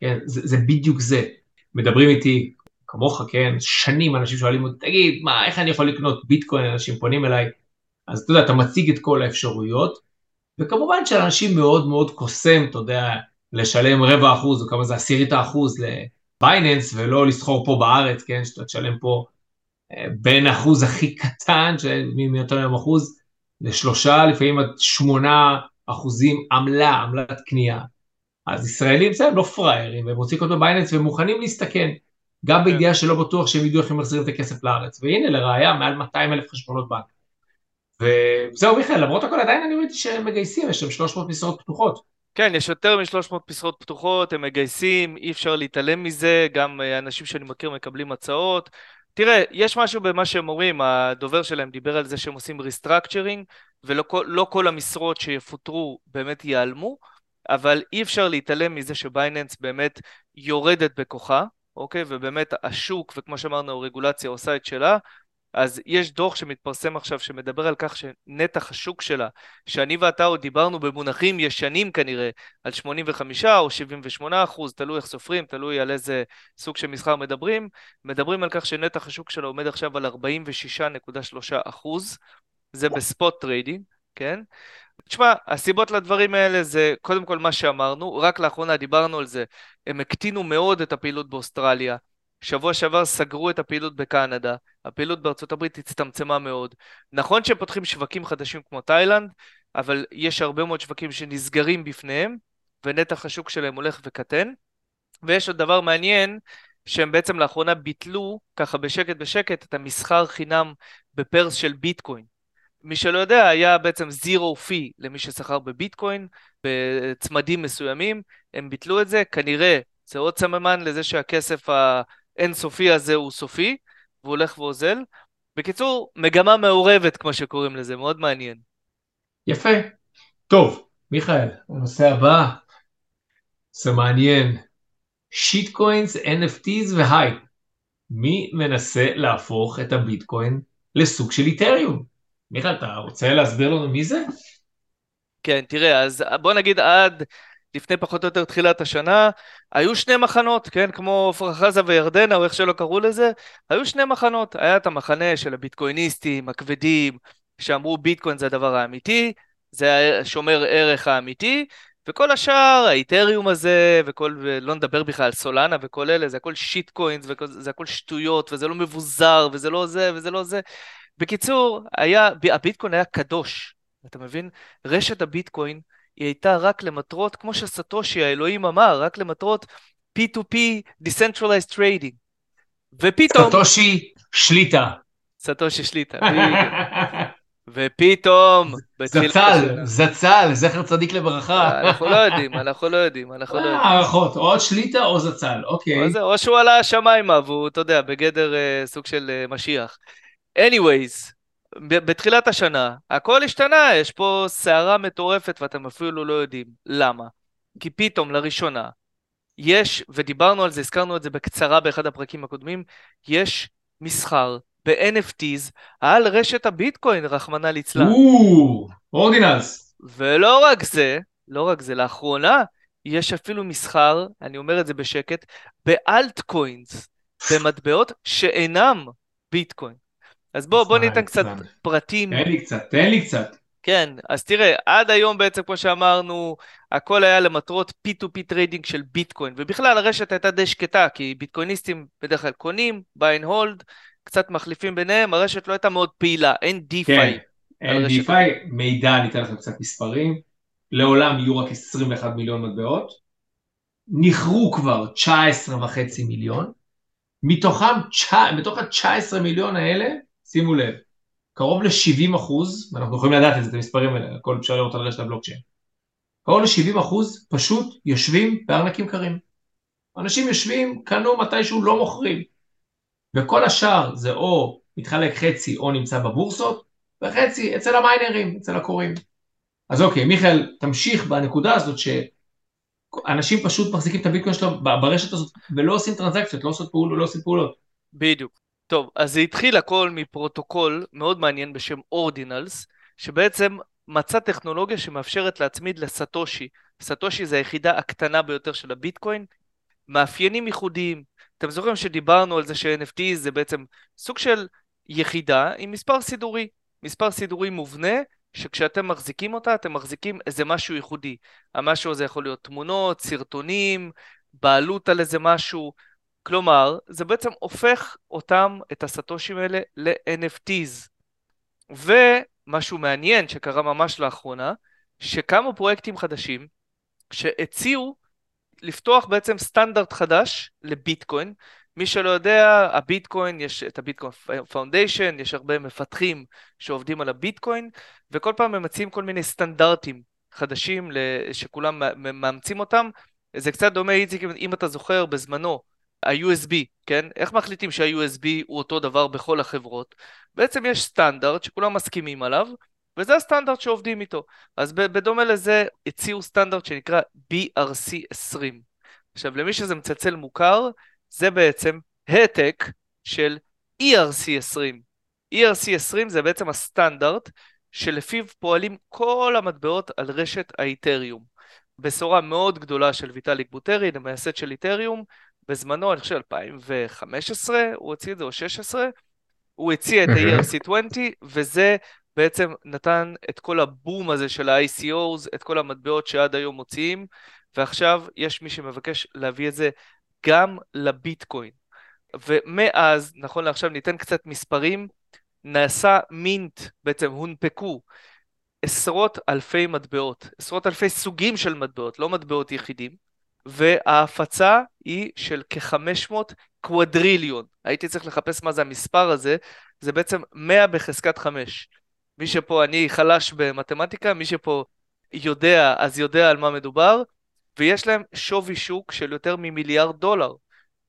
כן, זה, זה בדיוק זה. מדברים איתי, כמוך, כן, שנים אנשים שואלים אותי, תגיד, מה, איך אני יכול לקנות ביטקוין, אנשים פונים אליי, אז אתה יודע, אתה מציג את כל האפשרויות, וכמובן שאנשים מאוד מאוד קוסם, אתה יודע, לשלם רבע אחוז, או כמה זה עשירית האחוז לבייננס, ולא לסחור פה בארץ, כן, שאתה תשלם פה אה, בין אחוז הכי קטן, מיותר מהם אחוז, לשלושה, לפעמים עד שמונה אחוזים עמלה, עמלת קנייה. אז ישראלים, בסדר, לא פראיירים, והם רוצים לקנות בבייננס והם מוכנים להסתכן, גם כן. בידיעה שלא בטוח שהם ידעו איך הם מחזירים את הכסף לארץ. והנה, לראיה, מעל 200 אלף חשבונות בנק. וזהו מיכאל, למרות הכל עדיין אני ראיתי שהם מגייסים, יש שם 300 משרות פתוחות. כן, יש יותר מ-300 משרות פתוחות, הם מגייסים, אי אפשר להתעלם מזה, גם אה, אנשים שאני מכיר מקבלים הצעות. תראה, יש משהו במה שהם אומרים, הדובר שלהם דיבר על זה שהם עושים restructuring, ולא כל, לא כל המשרות שיפוטרו באמת ייעלמו, אבל אי אפשר להתעלם מזה ש Binance באמת יורדת בכוחה, אוקיי? ובאמת השוק, וכמו שאמרנו, הרגולציה עושה את שלה, אז יש דוח שמתפרסם עכשיו שמדבר על כך שנתח השוק שלה, שאני ואתה עוד דיברנו במונחים ישנים כנראה, על 85 או 78 אחוז, תלוי איך סופרים, תלוי על איזה סוג של מסחר מדברים, מדברים על כך שנתח השוק שלה עומד עכשיו על 46.3 אחוז, זה ב spot trading, כן? תשמע, הסיבות לדברים האלה זה קודם כל מה שאמרנו, רק לאחרונה דיברנו על זה, הם הקטינו מאוד את הפעילות באוסטרליה, שבוע שעבר סגרו את הפעילות בקנדה, הפעילות בארצות הברית הצטמצמה מאוד. נכון שהם פותחים שווקים חדשים כמו תאילנד, אבל יש הרבה מאוד שווקים שנסגרים בפניהם, ונתח השוק שלהם הולך וקטן. ויש עוד דבר מעניין, שהם בעצם לאחרונה ביטלו, ככה בשקט בשקט, את המסחר חינם בפרס של ביטקוין. מי שלא יודע, היה בעצם זירו פי למי ששכר בביטקוין, בצמדים מסוימים, הם ביטלו את זה, כנראה זה עוד סממן לזה שהכסף האינסופי הזה הוא סופי, והוא הולך ואוזל. בקיצור, מגמה מעורבת, כמו שקוראים לזה, מאוד מעניין. יפה. טוב, מיכאל, הנושא הבא, זה מעניין. שיט קוינס, NFTs והייפ. מי מנסה להפוך את הביטקוין לסוג של איתריום? מיכאל, אתה רוצה להסביר לנו מי זה? כן, תראה, אז בוא נגיד עד לפני פחות או יותר תחילת השנה, היו שני מחנות, כן, כמו עפרה חזה וירדנה, או איך שלא קראו לזה, היו שני מחנות. היה את המחנה של הביטקויניסטים, הכבדים, שאמרו ביטקוין זה הדבר האמיתי, זה השומר ערך האמיתי, וכל השאר, האיתריום הזה, וכל, לא נדבר בכלל על סולנה וכל אלה, זה הכל שיט קוינס, וזה הכל שטויות, וזה לא מבוזר, וזה לא זה, וזה לא זה. בקיצור, היה, הביטקוין היה קדוש, אתה מבין? רשת הביטקוין היא הייתה רק למטרות, כמו שסטושי האלוהים אמר, רק למטרות P2P Decentralized Trading. ופתאום... סטושי שליטה. סטושי שליטה, ופתאום... זצ"ל, זצ"ל, זכר צדיק לברכה. אנחנו לא יודעים, אנחנו לא יודעים, אנחנו לא יודעים. הערכות, או שליטה או זצ"ל, אוקיי. או שהוא עלה השמיימה והוא, אתה יודע, בגדר אה, סוג של אה, משיח. anyways, בתחילת השנה, הכל השתנה, יש פה סערה מטורפת ואתם אפילו לא יודעים למה. כי פתאום, לראשונה, יש, ודיברנו על זה, הזכרנו את זה בקצרה באחד הפרקים הקודמים, יש מסחר ב-NFTs על רשת הביטקוין, רחמנא ליצלן. אורגינלס. ולא רק זה, לא רק זה, לאחרונה יש אפילו מסחר, אני אומר את זה בשקט, באלטקוינס, במטבעות שאינם ביטקוין. אז בוא, בוא ניתן קצת פרטים. תן לי קצת, תן לי קצת. כן, אז תראה, עד היום בעצם, כמו שאמרנו, הכל היה למטרות P2P trading של ביטקוין, ובכלל הרשת הייתה די שקטה, כי ביטקויניסטים בדרך כלל קונים, buy and hold, קצת מחליפים ביניהם, הרשת לא הייתה מאוד פעילה, אין DeFi. כן, אין DeFi, מידע, אני אתן לכם קצת מספרים, לעולם יהיו רק 21 מיליון מטבעות, נכרו כבר 19 וחצי מיליון, מתוכם, מתוך ה-19 מיליון האלה, שימו לב, קרוב ל-70 אחוז, ואנחנו יכולים לדעת את זה, את המספרים האלה, הכל אפשר לראות על רשת הבלוקצ'יין, קרוב ל-70 אחוז פשוט יושבים בארנקים קרים. אנשים יושבים, קנו מתישהו, לא מוכרים. וכל השאר זה או מתחלק חצי או נמצא בבורסות, וחצי אצל המיינרים, אצל הקוראים. אז אוקיי, מיכאל, תמשיך בנקודה הזאת שאנשים פשוט מחזיקים את הביטקוין שלו ברשת הזאת ולא עושים טרנזקציות, לא, פעול, לא עושים פעולות. בדיוק. טוב, אז זה התחיל הכל מפרוטוקול מאוד מעניין בשם אורדינלס, שבעצם מצא טכנולוגיה שמאפשרת להצמיד לסטושי. סטושי זה היחידה הקטנה ביותר של הביטקוין, מאפיינים ייחודיים. אתם זוכרים שדיברנו על זה ש-NFT זה בעצם סוג של יחידה עם מספר סידורי. מספר סידורי מובנה, שכשאתם מחזיקים אותה, אתם מחזיקים איזה משהו ייחודי. המשהו הזה יכול להיות תמונות, סרטונים, בעלות על איזה משהו. כלומר, זה בעצם הופך אותם, את הסטושים האלה, ל-NFTs. ומשהו מעניין שקרה ממש לאחרונה, שקמו פרויקטים חדשים שהציעו לפתוח בעצם סטנדרט חדש לביטקוין, מי שלא יודע, הביטקוין, יש את ה Bitcoin Foundation, יש הרבה מפתחים שעובדים על הביטקוין, וכל פעם הם מציעים כל מיני סטנדרטים חדשים שכולם מאמצים אותם. זה קצת דומה, איציק, אם אתה זוכר, בזמנו, ה-USB, כן? איך מחליטים שה-USB הוא אותו דבר בכל החברות? בעצם יש סטנדרט שכולם מסכימים עליו, וזה הסטנדרט שעובדים איתו. אז בדומה לזה, הציעו סטנדרט שנקרא BRC20. עכשיו, למי שזה מצלצל מוכר, זה בעצם העתק של ERC20. ERC20 זה בעצם הסטנדרט שלפיו פועלים כל המטבעות על רשת האיתריום. בשורה מאוד גדולה של ויטאליק בוטרין, המייסד של איתריום, בזמנו, אני חושב 2015, הוא הוציא את זה, או 16, הוא הציע את ה-ERC20, וזה בעצם נתן את כל הבום הזה של ה-ICOs, את כל המטבעות שעד היום מוציאים, ועכשיו יש מי שמבקש להביא את זה גם לביטקוין. ומאז, נכון לעכשיו, ניתן קצת מספרים, נעשה מינט, בעצם הונפקו עשרות אלפי מטבעות, עשרות אלפי סוגים של מטבעות, לא מטבעות יחידים, וההפצה היא של כ-500 קוודריליון. הייתי צריך לחפש מה זה המספר הזה, זה בעצם 100 בחזקת 5. מי שפה, אני חלש במתמטיקה, מי שפה יודע, אז יודע על מה מדובר, ויש להם שווי שוק של יותר ממיליארד דולר.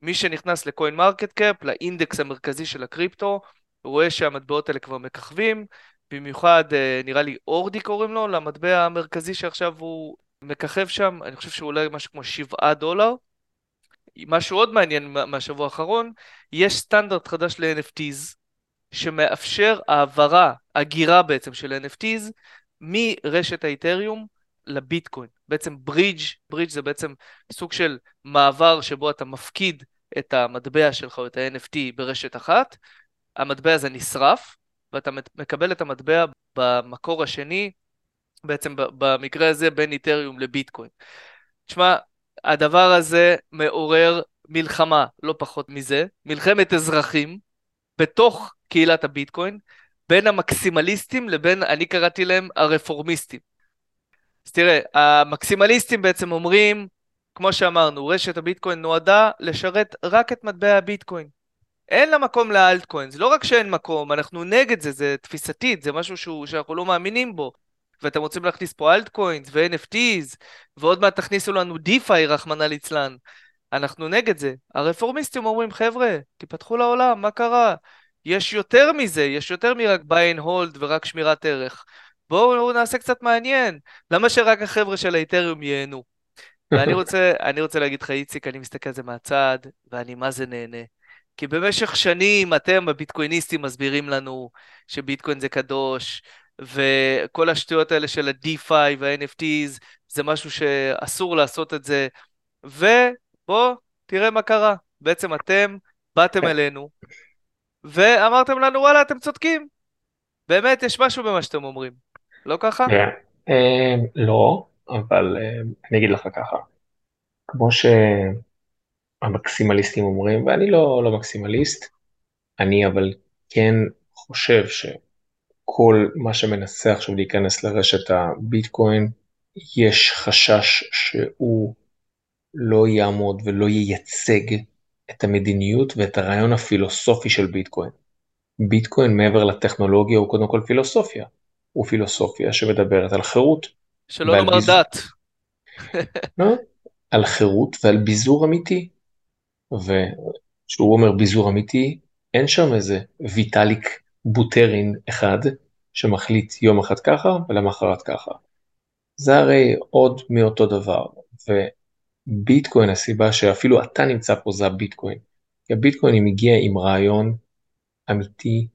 מי שנכנס ל CoinMarketCap, לאינדקס המרכזי של הקריפטו, רואה שהמטבעות האלה כבר מככבים, במיוחד אה, נראה לי ORDI קוראים לו, למטבע המרכזי שעכשיו הוא מככב שם, אני חושב שהוא עולה משהו כמו 7 דולר. משהו עוד מעניין מהשבוע האחרון, יש סטנדרט חדש ל-NFTs, שמאפשר העברה, הגירה בעצם של NFTs, מרשת האיתריום לביטקוין. בעצם ברידג', ברידג' זה בעצם סוג של מעבר שבו אתה מפקיד את המטבע שלך או את ה-NFT ברשת אחת, המטבע הזה נשרף, ואתה מקבל את המטבע במקור השני, בעצם במקרה הזה בין איתריום לביטקוין. תשמע, הדבר הזה מעורר מלחמה, לא פחות מזה, מלחמת אזרחים, בתוך קהילת הביטקוין, בין המקסימליסטים לבין, אני קראתי להם, הרפורמיסטים. אז תראה, המקסימליסטים בעצם אומרים, כמו שאמרנו, רשת הביטקוין נועדה לשרת רק את מטבע הביטקוין. אין לה מקום לאלטקוין, זה לא רק שאין מקום, אנחנו נגד זה, זה תפיסתית, זה משהו שהוא, שאנחנו לא מאמינים בו. ואתם רוצים להכניס פה אלטקוינס ו-NFTs, ועוד מעט תכניסו לנו דיפיי, רחמנא ליצלן. אנחנו נגד זה. הרפורמיסטים אומרים, חבר'ה, תיפתחו לעולם, מה קרה? יש יותר מזה, יש יותר מרק buy and hold ורק שמירת ערך. בואו נעשה קצת מעניין. למה שרק החבר'ה של האיתריום ייהנו? ואני רוצה, אני רוצה להגיד לך, איציק, אני מסתכל על זה מהצד, ואני מה זה נהנה. כי במשך שנים אתם, הביטקויניסטים, מסבירים לנו שביטקוין זה קדוש, וכל השטויות האלה של ה-DeFi וה-NFTs, זה משהו שאסור לעשות את זה. ובוא, תראה מה קרה. בעצם אתם באתם אלינו, ואמרתם לנו, וואלה, אתם צודקים. באמת, יש משהו במה שאתם אומרים. לא ככה? אה, לא, אבל אה, אני אגיד לך ככה. כמו שהמקסימליסטים אומרים, ואני לא, לא מקסימליסט, אני אבל כן חושב שכל מה שמנסה עכשיו להיכנס לרשת הביטקוין, יש חשש שהוא לא יעמוד ולא ייצג את המדיניות ואת הרעיון הפילוסופי של ביטקוין. ביטקוין מעבר לטכנולוגיה הוא קודם כל פילוסופיה. הוא פילוסופיה שמדברת על חירות. שלא לומר ביז... דת. לא, על חירות ועל ביזור אמיתי. וכשהוא אומר ביזור אמיתי, אין שם איזה ויטאליק בוטרין אחד שמחליט יום אחד ככה ולמחרת ככה. זה הרי עוד מאותו דבר. וביטקוין, הסיבה שאפילו אתה נמצא פה זה הביטקוין. כי הביטקוין מגיע עם רעיון אמיתי,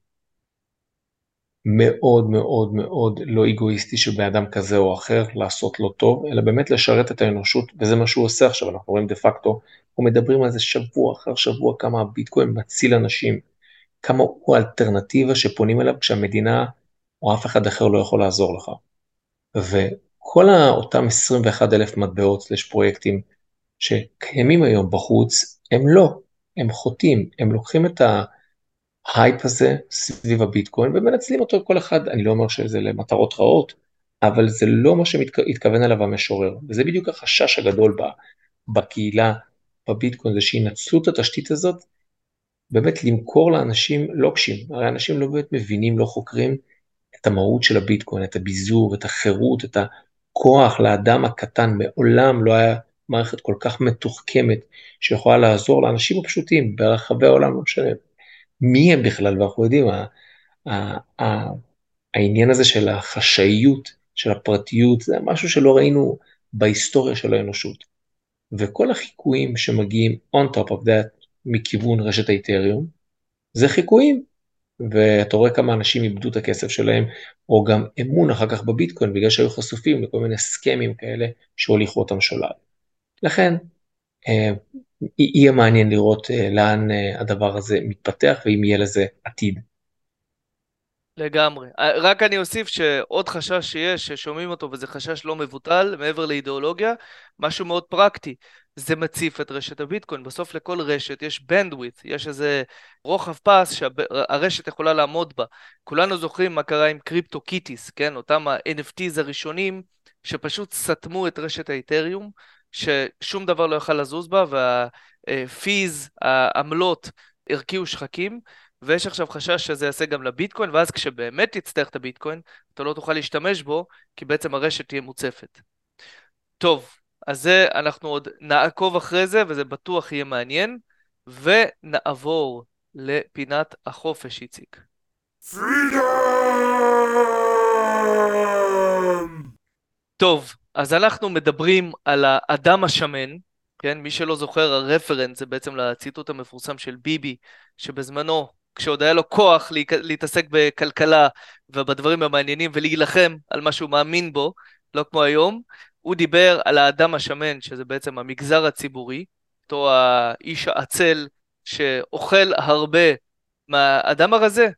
מאוד מאוד מאוד לא אגואיסטי של בן אדם כזה או אחר לעשות לו טוב, אלא באמת לשרת את האנושות, וזה מה שהוא עושה עכשיו, אנחנו רואים דה פקטו, אנחנו מדברים על זה שבוע אחר שבוע, כמה הביטקוין מציל אנשים, כמה הוא האלטרנטיבה שפונים אליו כשהמדינה או אף אחד אחר לא יכול לעזור לך. וכל אותם 21 אלף מטבעות סלש פרויקטים שקיימים היום בחוץ, הם לא, הם חוטאים, הם לוקחים את. ההייפ הזה סביב הביטקוין ומנצלים אותו כל אחד, אני לא אומר שזה למטרות רעות, אבל זה לא מה שהתכוון אליו המשורר, וזה בדיוק החשש הגדול בקהילה בביטקוין, זה שינצלו את התשתית הזאת באמת למכור לאנשים לוקשים, הרי אנשים לא באמת מבינים, לא חוקרים את המהות של הביטקוין, את הביזור, את החירות, את הכוח לאדם הקטן, מעולם לא היה מערכת כל כך מתוחכמת שיכולה לעזור לאנשים הפשוטים ברחבי העולם, לא משנה מי הם בכלל, ואנחנו יודעים, העניין הזה של החשאיות, של הפרטיות, זה משהו שלא ראינו בהיסטוריה של האנושות. וכל החיקויים שמגיעים on top of that מכיוון רשת האיתריום, זה חיקויים. ואתה רואה כמה אנשים איבדו את הכסף שלהם, או גם אמון אחר כך בביטקוין, בגלל שהיו חשופים לכל מיני סכמים כאלה שהוליכו אותם שולל. לכן, אה, יהיה מעניין לראות אה, לאן אה, הדבר הזה מתפתח, ואם יהיה לזה עתיד. לגמרי. אה, רק אני אוסיף שעוד חשש שיש, ששומעים אותו, וזה חשש לא מבוטל, מעבר לאידיאולוגיה, משהו מאוד פרקטי. זה מציף את רשת הביטקוין. בסוף לכל רשת יש bandwidth, יש איזה רוחב פס שהרשת יכולה לעמוד בה. כולנו זוכרים מה קרה עם CryptoKitties, כן? אותם ה-NFTs הראשונים, שפשוט סתמו את רשת האיתריום, ששום דבר לא יכל לזוז בה, וה fees, העמלות, הרקיעו שחקים. ויש עכשיו חשש שזה יעשה גם לביטקוין, ואז כשבאמת תצטרך את הביטקוין, אתה לא תוכל להשתמש בו, כי בעצם הרשת תהיה מוצפת. טוב, אז זה, אנחנו עוד נעקוב אחרי זה, וזה בטוח יהיה מעניין, ונעבור לפינת החופש, איציק. טוב, אז אנחנו מדברים על האדם השמן, כן? מי שלא זוכר, הרפרנס זה בעצם לציטוט המפורסם של ביבי, שבזמנו כשעוד היה לו כוח להתעסק בכלכלה ובדברים המעניינים ולהילחם על מה שהוא מאמין בו, לא כמו היום, הוא דיבר על האדם השמן, שזה בעצם המגזר הציבורי, אותו האיש העצל שאוכל הרבה מהאדם הרזה,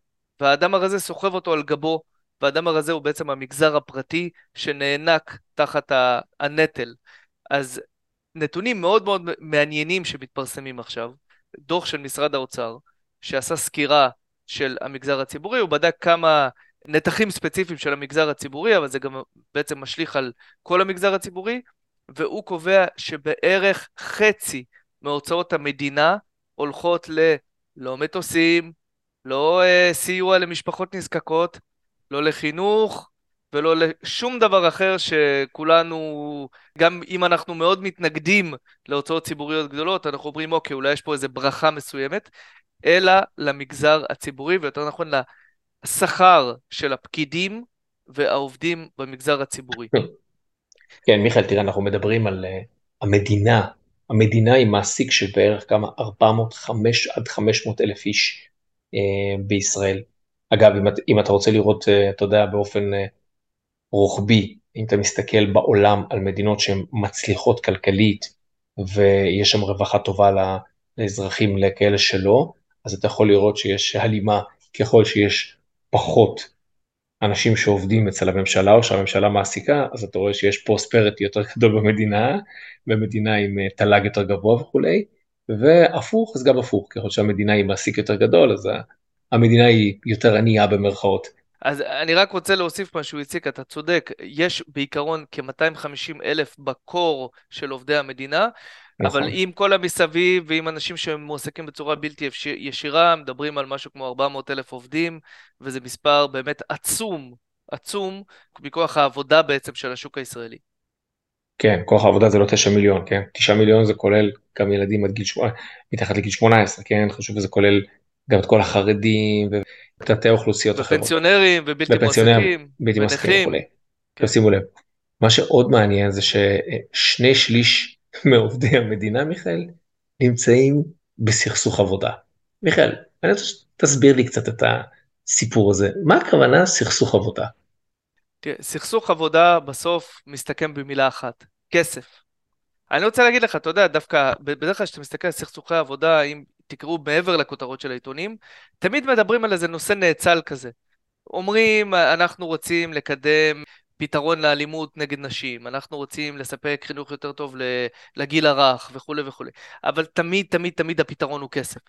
והאדם הרזה סוחב אותו על גבו, והאדם הרזה הוא בעצם המגזר הפרטי שנאנק תחת הנטל. אז נתונים מאוד מאוד מעניינים שמתפרסמים עכשיו, דוח של משרד האוצר, שעשה סקירה של המגזר הציבורי, הוא בדק כמה נתחים ספציפיים של המגזר הציבורי, אבל זה גם בעצם משליך על כל המגזר הציבורי, והוא קובע שבערך חצי מהוצאות המדינה הולכות ללא מטוסים, לא uh, סיוע למשפחות נזקקות, לא לחינוך ולא לשום דבר אחר שכולנו, גם אם אנחנו מאוד מתנגדים להוצאות ציבוריות גדולות, אנחנו אומרים אוקיי, אולי יש פה איזה ברכה מסוימת, אלא למגזר הציבורי, ויותר נכון לשכר של הפקידים והעובדים במגזר הציבורי. כן, מיכאל, תראה, אנחנו מדברים על uh, המדינה. המדינה היא מעסיק של בערך כמה 405 עד 500 אלף איש uh, בישראל. אגב, אם, אם אתה רוצה לראות, uh, אתה יודע, באופן uh, רוחבי, אם אתה מסתכל בעולם על מדינות שהן מצליחות כלכלית ויש שם רווחה טובה לאזרחים לכאלה שלא, אז אתה יכול לראות שיש הלימה ככל שיש פחות אנשים שעובדים אצל הממשלה או שהממשלה מעסיקה, אז אתה רואה שיש פרוספרטי יותר גדול במדינה, במדינה עם אה, תל"ג יותר גבוה וכולי, והפוך, אז גם הפוך, ככל שהמדינה היא מעסיק יותר גדול, אז המדינה היא יותר ענייה במרכאות. אז אני רק רוצה להוסיף משהו, איציק, אתה צודק, יש בעיקרון כ-250 אלף בקור של עובדי המדינה, נכון. אבל עם כל המסביב ועם אנשים שמועסקים בצורה בלתי ישירה, מדברים על משהו כמו 400 אלף עובדים, וזה מספר באמת עצום, עצום, מכוח העבודה בעצם של השוק הישראלי. כן, כוח העבודה זה לא 9 מיליון, כן? 9 מיליון זה כולל גם ילדים עד גיל, מתחת לגיל 18, כן? חשוב שזה כולל גם את כל החרדים ותתי האוכלוסיות אחרות. ופנסיונרים ובלתי מועסקים, בלתי מועסקים וכולי. כן. שימו לב, מה שעוד מעניין זה ששני שליש מעובדי המדינה, מיכאל, נמצאים בסכסוך עבודה. מיכאל, אני רוצה שתסביר לי קצת את הסיפור הזה. מה הכוונה סכסוך עבודה? תראה, סכסוך עבודה בסוף מסתכם במילה אחת, כסף. אני רוצה להגיד לך, אתה יודע, דווקא, בדרך כלל כשאתה מסתכל על סכסוכי עבודה, אם תקראו מעבר לכותרות של העיתונים, תמיד מדברים על איזה נושא נאצל כזה. אומרים, אנחנו רוצים לקדם פתרון לאלימות נגד נשים, אנחנו רוצים לספק חינוך יותר טוב לגיל הרך וכולי וכולי, אבל תמיד תמיד תמיד הפתרון הוא כסף.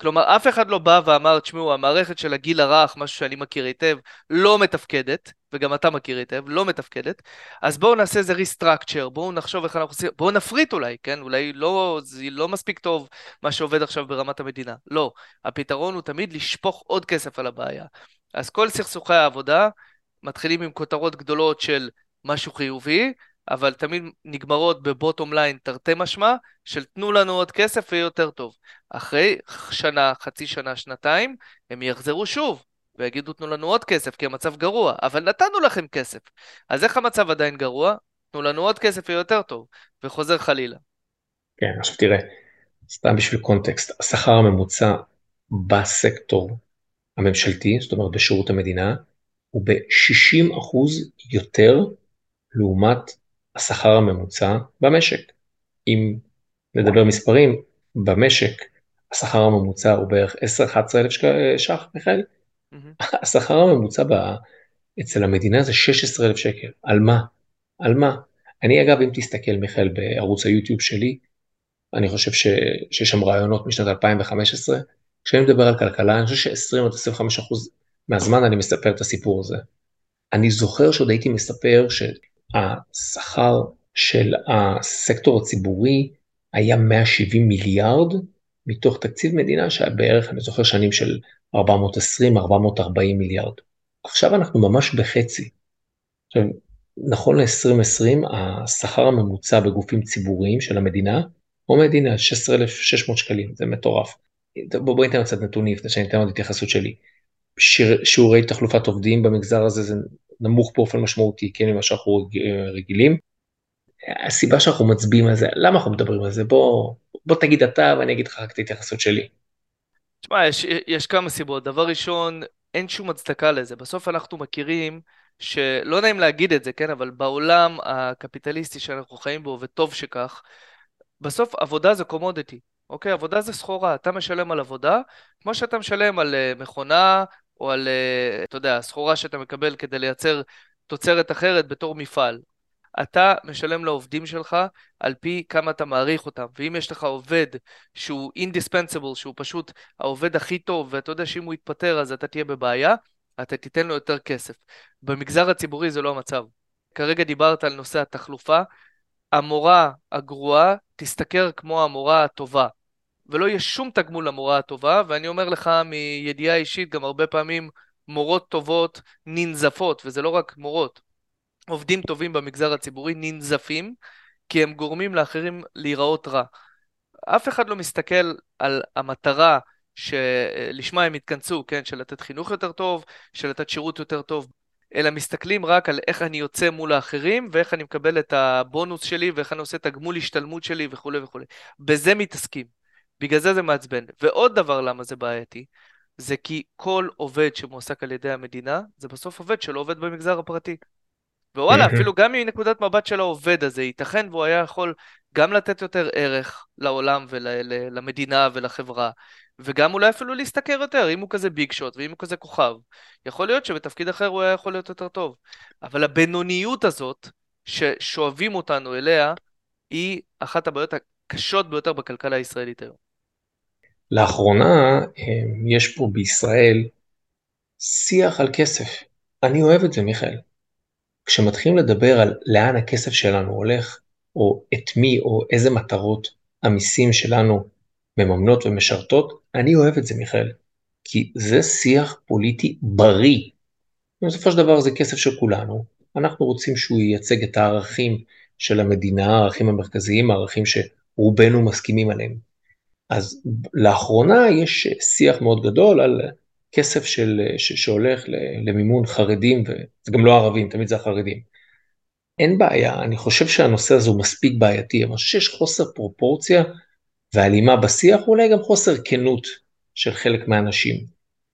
כלומר, אף אחד לא בא ואמר, תשמעו, המערכת של הגיל הרך, משהו שאני מכיר היטב, לא מתפקדת, וגם אתה מכיר היטב, לא מתפקדת, אז בואו נעשה איזה ריסטרקצ'ר, בואו נחשוב איך אנחנו עושים, בואו נפריט אולי, כן? אולי לא, זה לא מספיק טוב מה שעובד עכשיו ברמת המדינה. לא, הפתרון הוא תמיד לשפוך עוד כסף על הבעיה. אז כל סכסוכי העבודה מתחילים עם כותרות גדולות של משהו חיובי, אבל תמיד נגמרות בבוטום ליין תרתי משמע, של תנו לנו עוד כסף ויהיה יותר טוב. אחרי שנה, חצי שנה, שנתיים, הם יחזרו שוב, ויגידו תנו לנו עוד כסף, כי המצב גרוע, אבל נתנו לכם כסף. אז איך המצב עדיין גרוע? תנו לנו עוד כסף ויהיה יותר טוב, וחוזר חלילה. כן, עכשיו תראה, סתם בשביל קונטקסט, השכר הממוצע בסקטור הממשלתי, זאת אומרת בשירות המדינה, הוא ב-60% יותר לעומת השכר הממוצע במשק. אם נדבר מספרים, במשק השכר הממוצע הוא בערך 10-11 אלף ש"ח, מיכאל? Mm-hmm. השכר הממוצע ב... אצל המדינה זה 16 אלף שקל. על מה? על מה? אני אגב, אם תסתכל, מיכאל, בערוץ היוטיוב שלי, אני חושב ש... שיש שם רעיונות משנת 2015, כשאני מדבר על כלכלה, אני חושב ש-20 עד 25 אחוז מהזמן אני מספר את הסיפור הזה. אני זוכר שעוד הייתי מספר שהשכר של הסקטור הציבורי היה 170 מיליארד מתוך תקציב מדינה שהיה בערך, אני זוכר שנים של 420-440 מיליארד. עכשיו אנחנו ממש בחצי. עכשיו, נכון ל-2020 השכר הממוצע בגופים ציבוריים של המדינה עומד הנה 16,600 שקלים, זה מטורף. בואו בוא ניתן קצת נתונים לפני שאני אתן עוד התייחסות שלי. שיעורי תחלופת עובדים במגזר הזה זה נמוך באופן משמעותי, כן, ממה שאנחנו רגילים. הסיבה שאנחנו מצביעים על זה, למה אנחנו מדברים על זה? בוא, בוא תגיד אתה ואני אגיד לך רק את ההתייחסות שלי. תשמע, יש, יש כמה סיבות. דבר ראשון, אין שום הצדקה לזה. בסוף אנחנו מכירים שלא נעים להגיד את זה, כן, אבל בעולם הקפיטליסטי שאנחנו חיים בו, וטוב שכך, בסוף עבודה זה קומודיטי, אוקיי? עבודה זה סחורה. אתה משלם על עבודה, כמו שאתה משלם על uh, מכונה, או על, uh, אתה יודע, סחורה שאתה מקבל כדי לייצר תוצרת אחרת בתור מפעל. אתה משלם לעובדים שלך על פי כמה אתה מעריך אותם. ואם יש לך עובד שהוא indispensable, שהוא פשוט העובד הכי טוב, ואתה יודע שאם הוא יתפטר אז אתה תהיה בבעיה, אתה תיתן לו יותר כסף. במגזר הציבורי זה לא המצב. כרגע דיברת על נושא התחלופה. המורה הגרועה תשתכר כמו המורה הטובה. ולא יהיה שום תגמול למורה הטובה, ואני אומר לך מידיעה אישית, גם הרבה פעמים מורות טובות ננזפות, וזה לא רק מורות, עובדים טובים במגזר הציבורי ננזפים, כי הם גורמים לאחרים להיראות רע. אף אחד לא מסתכל על המטרה שלשמה הם התכנסו, כן, של לתת חינוך יותר טוב, של לתת שירות יותר טוב, אלא מסתכלים רק על איך אני יוצא מול האחרים, ואיך אני מקבל את הבונוס שלי, ואיך אני עושה את הגמול השתלמות שלי וכולי וכולי. בזה מתעסקים. בגלל זה זה מעצבן. ועוד דבר למה זה בעייתי, זה כי כל עובד שמועסק על ידי המדינה, זה בסוף עובד שלא עובד במגזר הפרטי. ווואלה, אפילו גם מנקודת מבט של העובד הזה, ייתכן והוא היה יכול גם לתת יותר ערך לעולם ולמדינה ולחברה, וגם אולי אפילו להשתכר יותר, אם הוא כזה ביג שוט ואם הוא כזה כוכב. יכול להיות שבתפקיד אחר הוא היה יכול להיות יותר טוב. אבל הבינוניות הזאת, ששואבים אותנו אליה, היא אחת הבעיות הקשות ביותר בכלכלה הישראלית היום. לאחרונה אה, יש פה בישראל שיח על כסף. אני אוהב את זה, מיכאל. כשמתחילים לדבר על לאן הכסף שלנו הולך, או את מי או איזה מטרות המיסים שלנו מממנות ומשרתות, אני אוהב את זה, מיכאל. כי זה שיח פוליטי בריא. בסופו של דבר זה כסף של כולנו, אנחנו רוצים שהוא ייצג את הערכים של המדינה, הערכים המרכזיים, הערכים שרובנו מסכימים עליהם. אז לאחרונה יש שיח מאוד גדול על כסף של, ש, שהולך למימון חרדים, וזה גם לא ערבים, תמיד זה החרדים. אין בעיה, אני חושב שהנושא הזה הוא מספיק בעייתי, אבל שיש חוסר פרופורציה והלימה בשיח, ואולי גם חוסר כנות של חלק מהאנשים.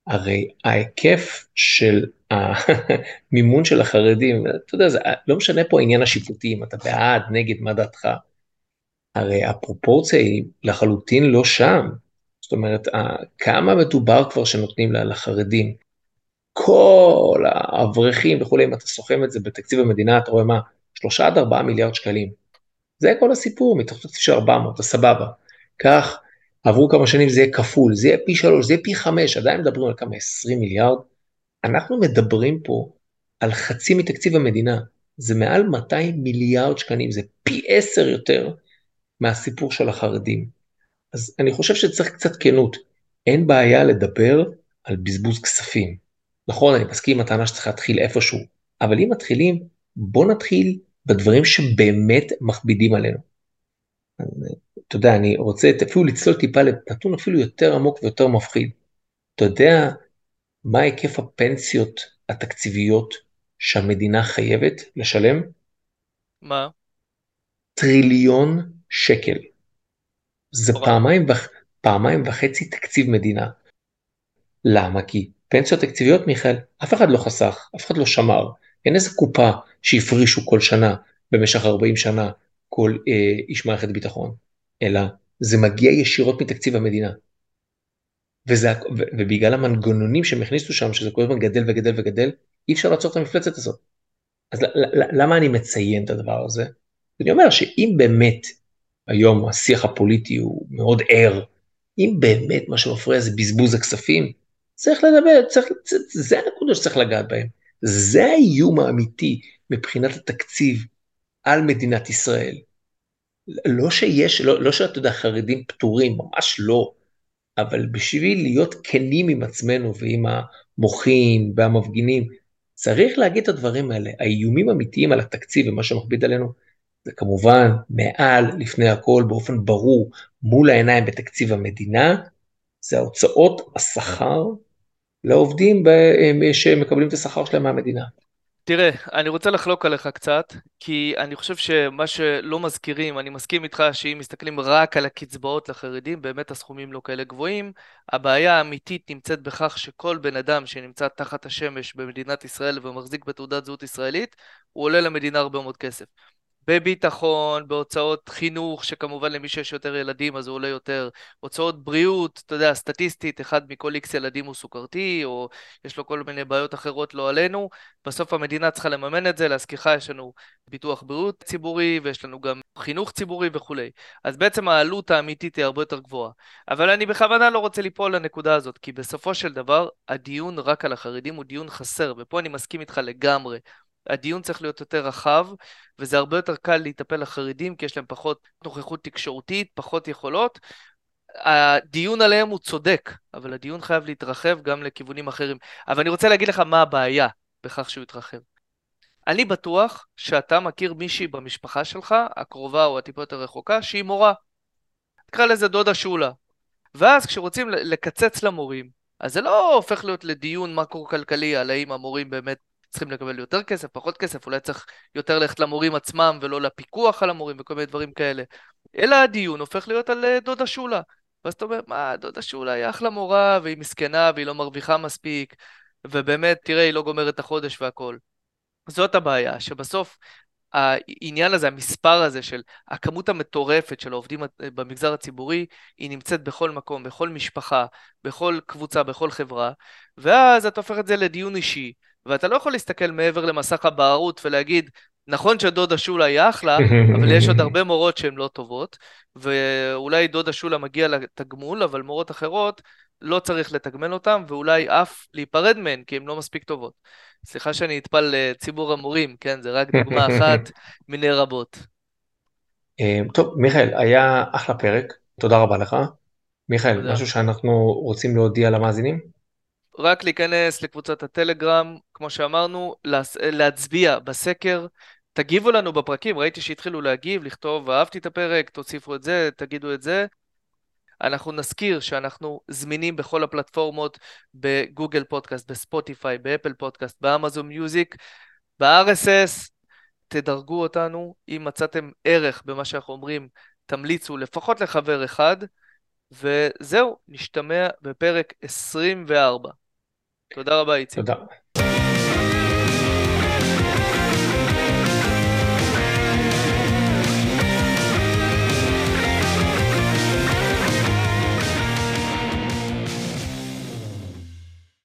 הרי ההיקף של המימון של החרדים, אתה יודע, זה לא משנה פה העניין השיפוטי, אם אתה בעד, נגד, מה דעתך. הרי הפרופורציה היא לחלוטין לא שם. זאת אומרת, כמה מדובר כבר שנותנים לחרדים? כל האברכים וכולי, אם אתה סוכם את זה בתקציב המדינה, אתה רואה מה? שלושה עד ארבעה מיליארד שקלים. זה כל הסיפור, מתוך תקציב של 400, אז סבבה. קח עברו כמה שנים זה יהיה כפול, זה יהיה פי שלוש, זה יהיה פי חמש, עדיין מדברים על כמה 20 מיליארד. אנחנו מדברים פה על חצי מתקציב המדינה, זה מעל 200 מיליארד שקלים, זה פי עשר יותר מהסיפור של החרדים. אז אני חושב שצריך קצת כנות, אין בעיה לדבר על בזבוז כספים. נכון, אני מסכים עם הטענה שצריך להתחיל איפשהו, אבל אם מתחילים, בוא נתחיל בדברים שבאמת מכבידים עלינו. אתה יודע, אני רוצה אפילו לצלול טיפה לנתון אפילו יותר עמוק ויותר מפחיד. אתה יודע מה היקף הפנסיות התקציביות שהמדינה חייבת לשלם? מה? טריליון שקל. זה פעמיים, וח... פעמיים וחצי תקציב מדינה. למה? כי פנסיות תקציביות, מיכאל, אף אחד לא חסך, אף אחד לא שמר. אין איזה קופה שהפרישו כל שנה במשך 40 שנה כל אה, איש מערכת ביטחון, אלא זה מגיע ישירות מתקציב המדינה. וזה, ו, ובגלל המנגנונים שהם הכניסו שם, שזה כל הזמן גדל וגדל וגדל, אי אפשר לעצור את המפלצת הזאת. אז למה אני מציין את הדבר הזה? אני אומר שאם באמת היום השיח הפוליטי הוא מאוד ער, אם באמת מה שמפריע זה בזבוז הכספים, צריך לדבר, צריך, זה הנקודה שצריך לגעת בהם. זה האיום האמיתי מבחינת התקציב על מדינת ישראל. לא שיש, לא, לא שאתה יודע, חרדים פטורים, ממש לא, אבל בשביל להיות כנים עם עצמנו ועם המוחים והמפגינים, צריך להגיד את הדברים האלה. האיומים האמיתיים על התקציב ומה שמכביד עלינו, זה כמובן מעל, לפני הכל, באופן ברור, מול העיניים בתקציב המדינה, זה ההוצאות השכר לעובדים שמקבלים את השכר שלהם מהמדינה. תראה, אני רוצה לחלוק עליך קצת, כי אני חושב שמה שלא מזכירים, אני מסכים איתך שאם מסתכלים רק על הקצבאות לחרדים, באמת הסכומים לא כאלה גבוהים. הבעיה האמיתית נמצאת בכך שכל בן אדם שנמצא תחת השמש במדינת ישראל ומחזיק בתעודת זהות ישראלית, הוא עולה למדינה הרבה מאוד כסף. בביטחון, בהוצאות חינוך, שכמובן למי שיש יותר ילדים אז הוא עולה יותר, הוצאות בריאות, אתה יודע, סטטיסטית, אחד מכל איקס ילדים הוא סוכרתי, או יש לו כל מיני בעיות אחרות לא עלינו, בסוף המדינה צריכה לממן את זה, להזכירך יש לנו ביטוח בריאות ציבורי, ויש לנו גם חינוך ציבורי וכולי. אז בעצם העלות האמיתית היא הרבה יותר גבוהה. אבל אני בכוונה לא רוצה ליפול לנקודה הזאת, כי בסופו של דבר, הדיון רק על החרדים הוא דיון חסר, ופה אני מסכים איתך לגמרי. הדיון צריך להיות יותר רחב, וזה הרבה יותר קל להיטפל לחרדים, כי יש להם פחות נוכחות תקשורתית, פחות יכולות. הדיון עליהם הוא צודק, אבל הדיון חייב להתרחב גם לכיוונים אחרים. אבל אני רוצה להגיד לך מה הבעיה בכך שהוא יתרחב. אני בטוח שאתה מכיר מישהי במשפחה שלך, הקרובה או הטיפה יותר רחוקה, שהיא מורה. תקרא לזה דודה שולה. ואז כשרוצים לקצץ למורים, אז זה לא הופך להיות לדיון מקרו-כלכלי על האם המורים באמת צריכים לקבל יותר כסף, פחות כסף, אולי צריך יותר ללכת למורים עצמם ולא לפיקוח על המורים וכל מיני דברים כאלה. אלא הדיון הופך להיות על אה, דודה שולה. ואז אתה אומר, מה, דודה שולה היא אחלה מורה, והיא מסכנה, והיא לא מרוויחה מספיק, ובאמת, תראה, היא לא גומרת את החודש והכול. זאת הבעיה, שבסוף העניין הזה, המספר הזה של הכמות המטורפת של העובדים במגזר הציבורי, היא נמצאת בכל מקום, בכל משפחה, בכל קבוצה, בכל חברה, ואז אתה הופך את זה לדיון אישי, ואתה לא יכול להסתכל מעבר למסך הבערות ולהגיד, נכון שדודה שולה היא אחלה, אבל יש עוד הרבה מורות שהן לא טובות, ואולי דודה שולה מגיע לתגמול, אבל מורות אחרות לא צריך לתגמל אותן, ואולי אף להיפרד מהן, כי הן לא מספיק טובות. סליחה שאני אטפל לציבור המורים, כן, זה רק דוגמה אחת מיני רבות. אה, טוב, מיכאל, היה אחלה פרק, תודה רבה לך. מיכאל. משהו שאנחנו רוצים להודיע למאזינים? רק להיכנס לקבוצת הטלגרם, כמו שאמרנו, להצביע בסקר. תגיבו לנו בפרקים, ראיתי שהתחילו להגיב, לכתוב אהבתי את הפרק, תוסיפו את זה, תגידו את זה. אנחנו נזכיר שאנחנו זמינים בכל הפלטפורמות, בגוגל פודקאסט, בספוטיפיי, באפל פודקאסט, באמזון מיוזיק, ב-RSS, תדרגו אותנו, אם מצאתם ערך במה שאנחנו אומרים, תמליצו לפחות לחבר אחד, וזהו, נשתמע בפרק 24. תודה רבה, איציק. תודה.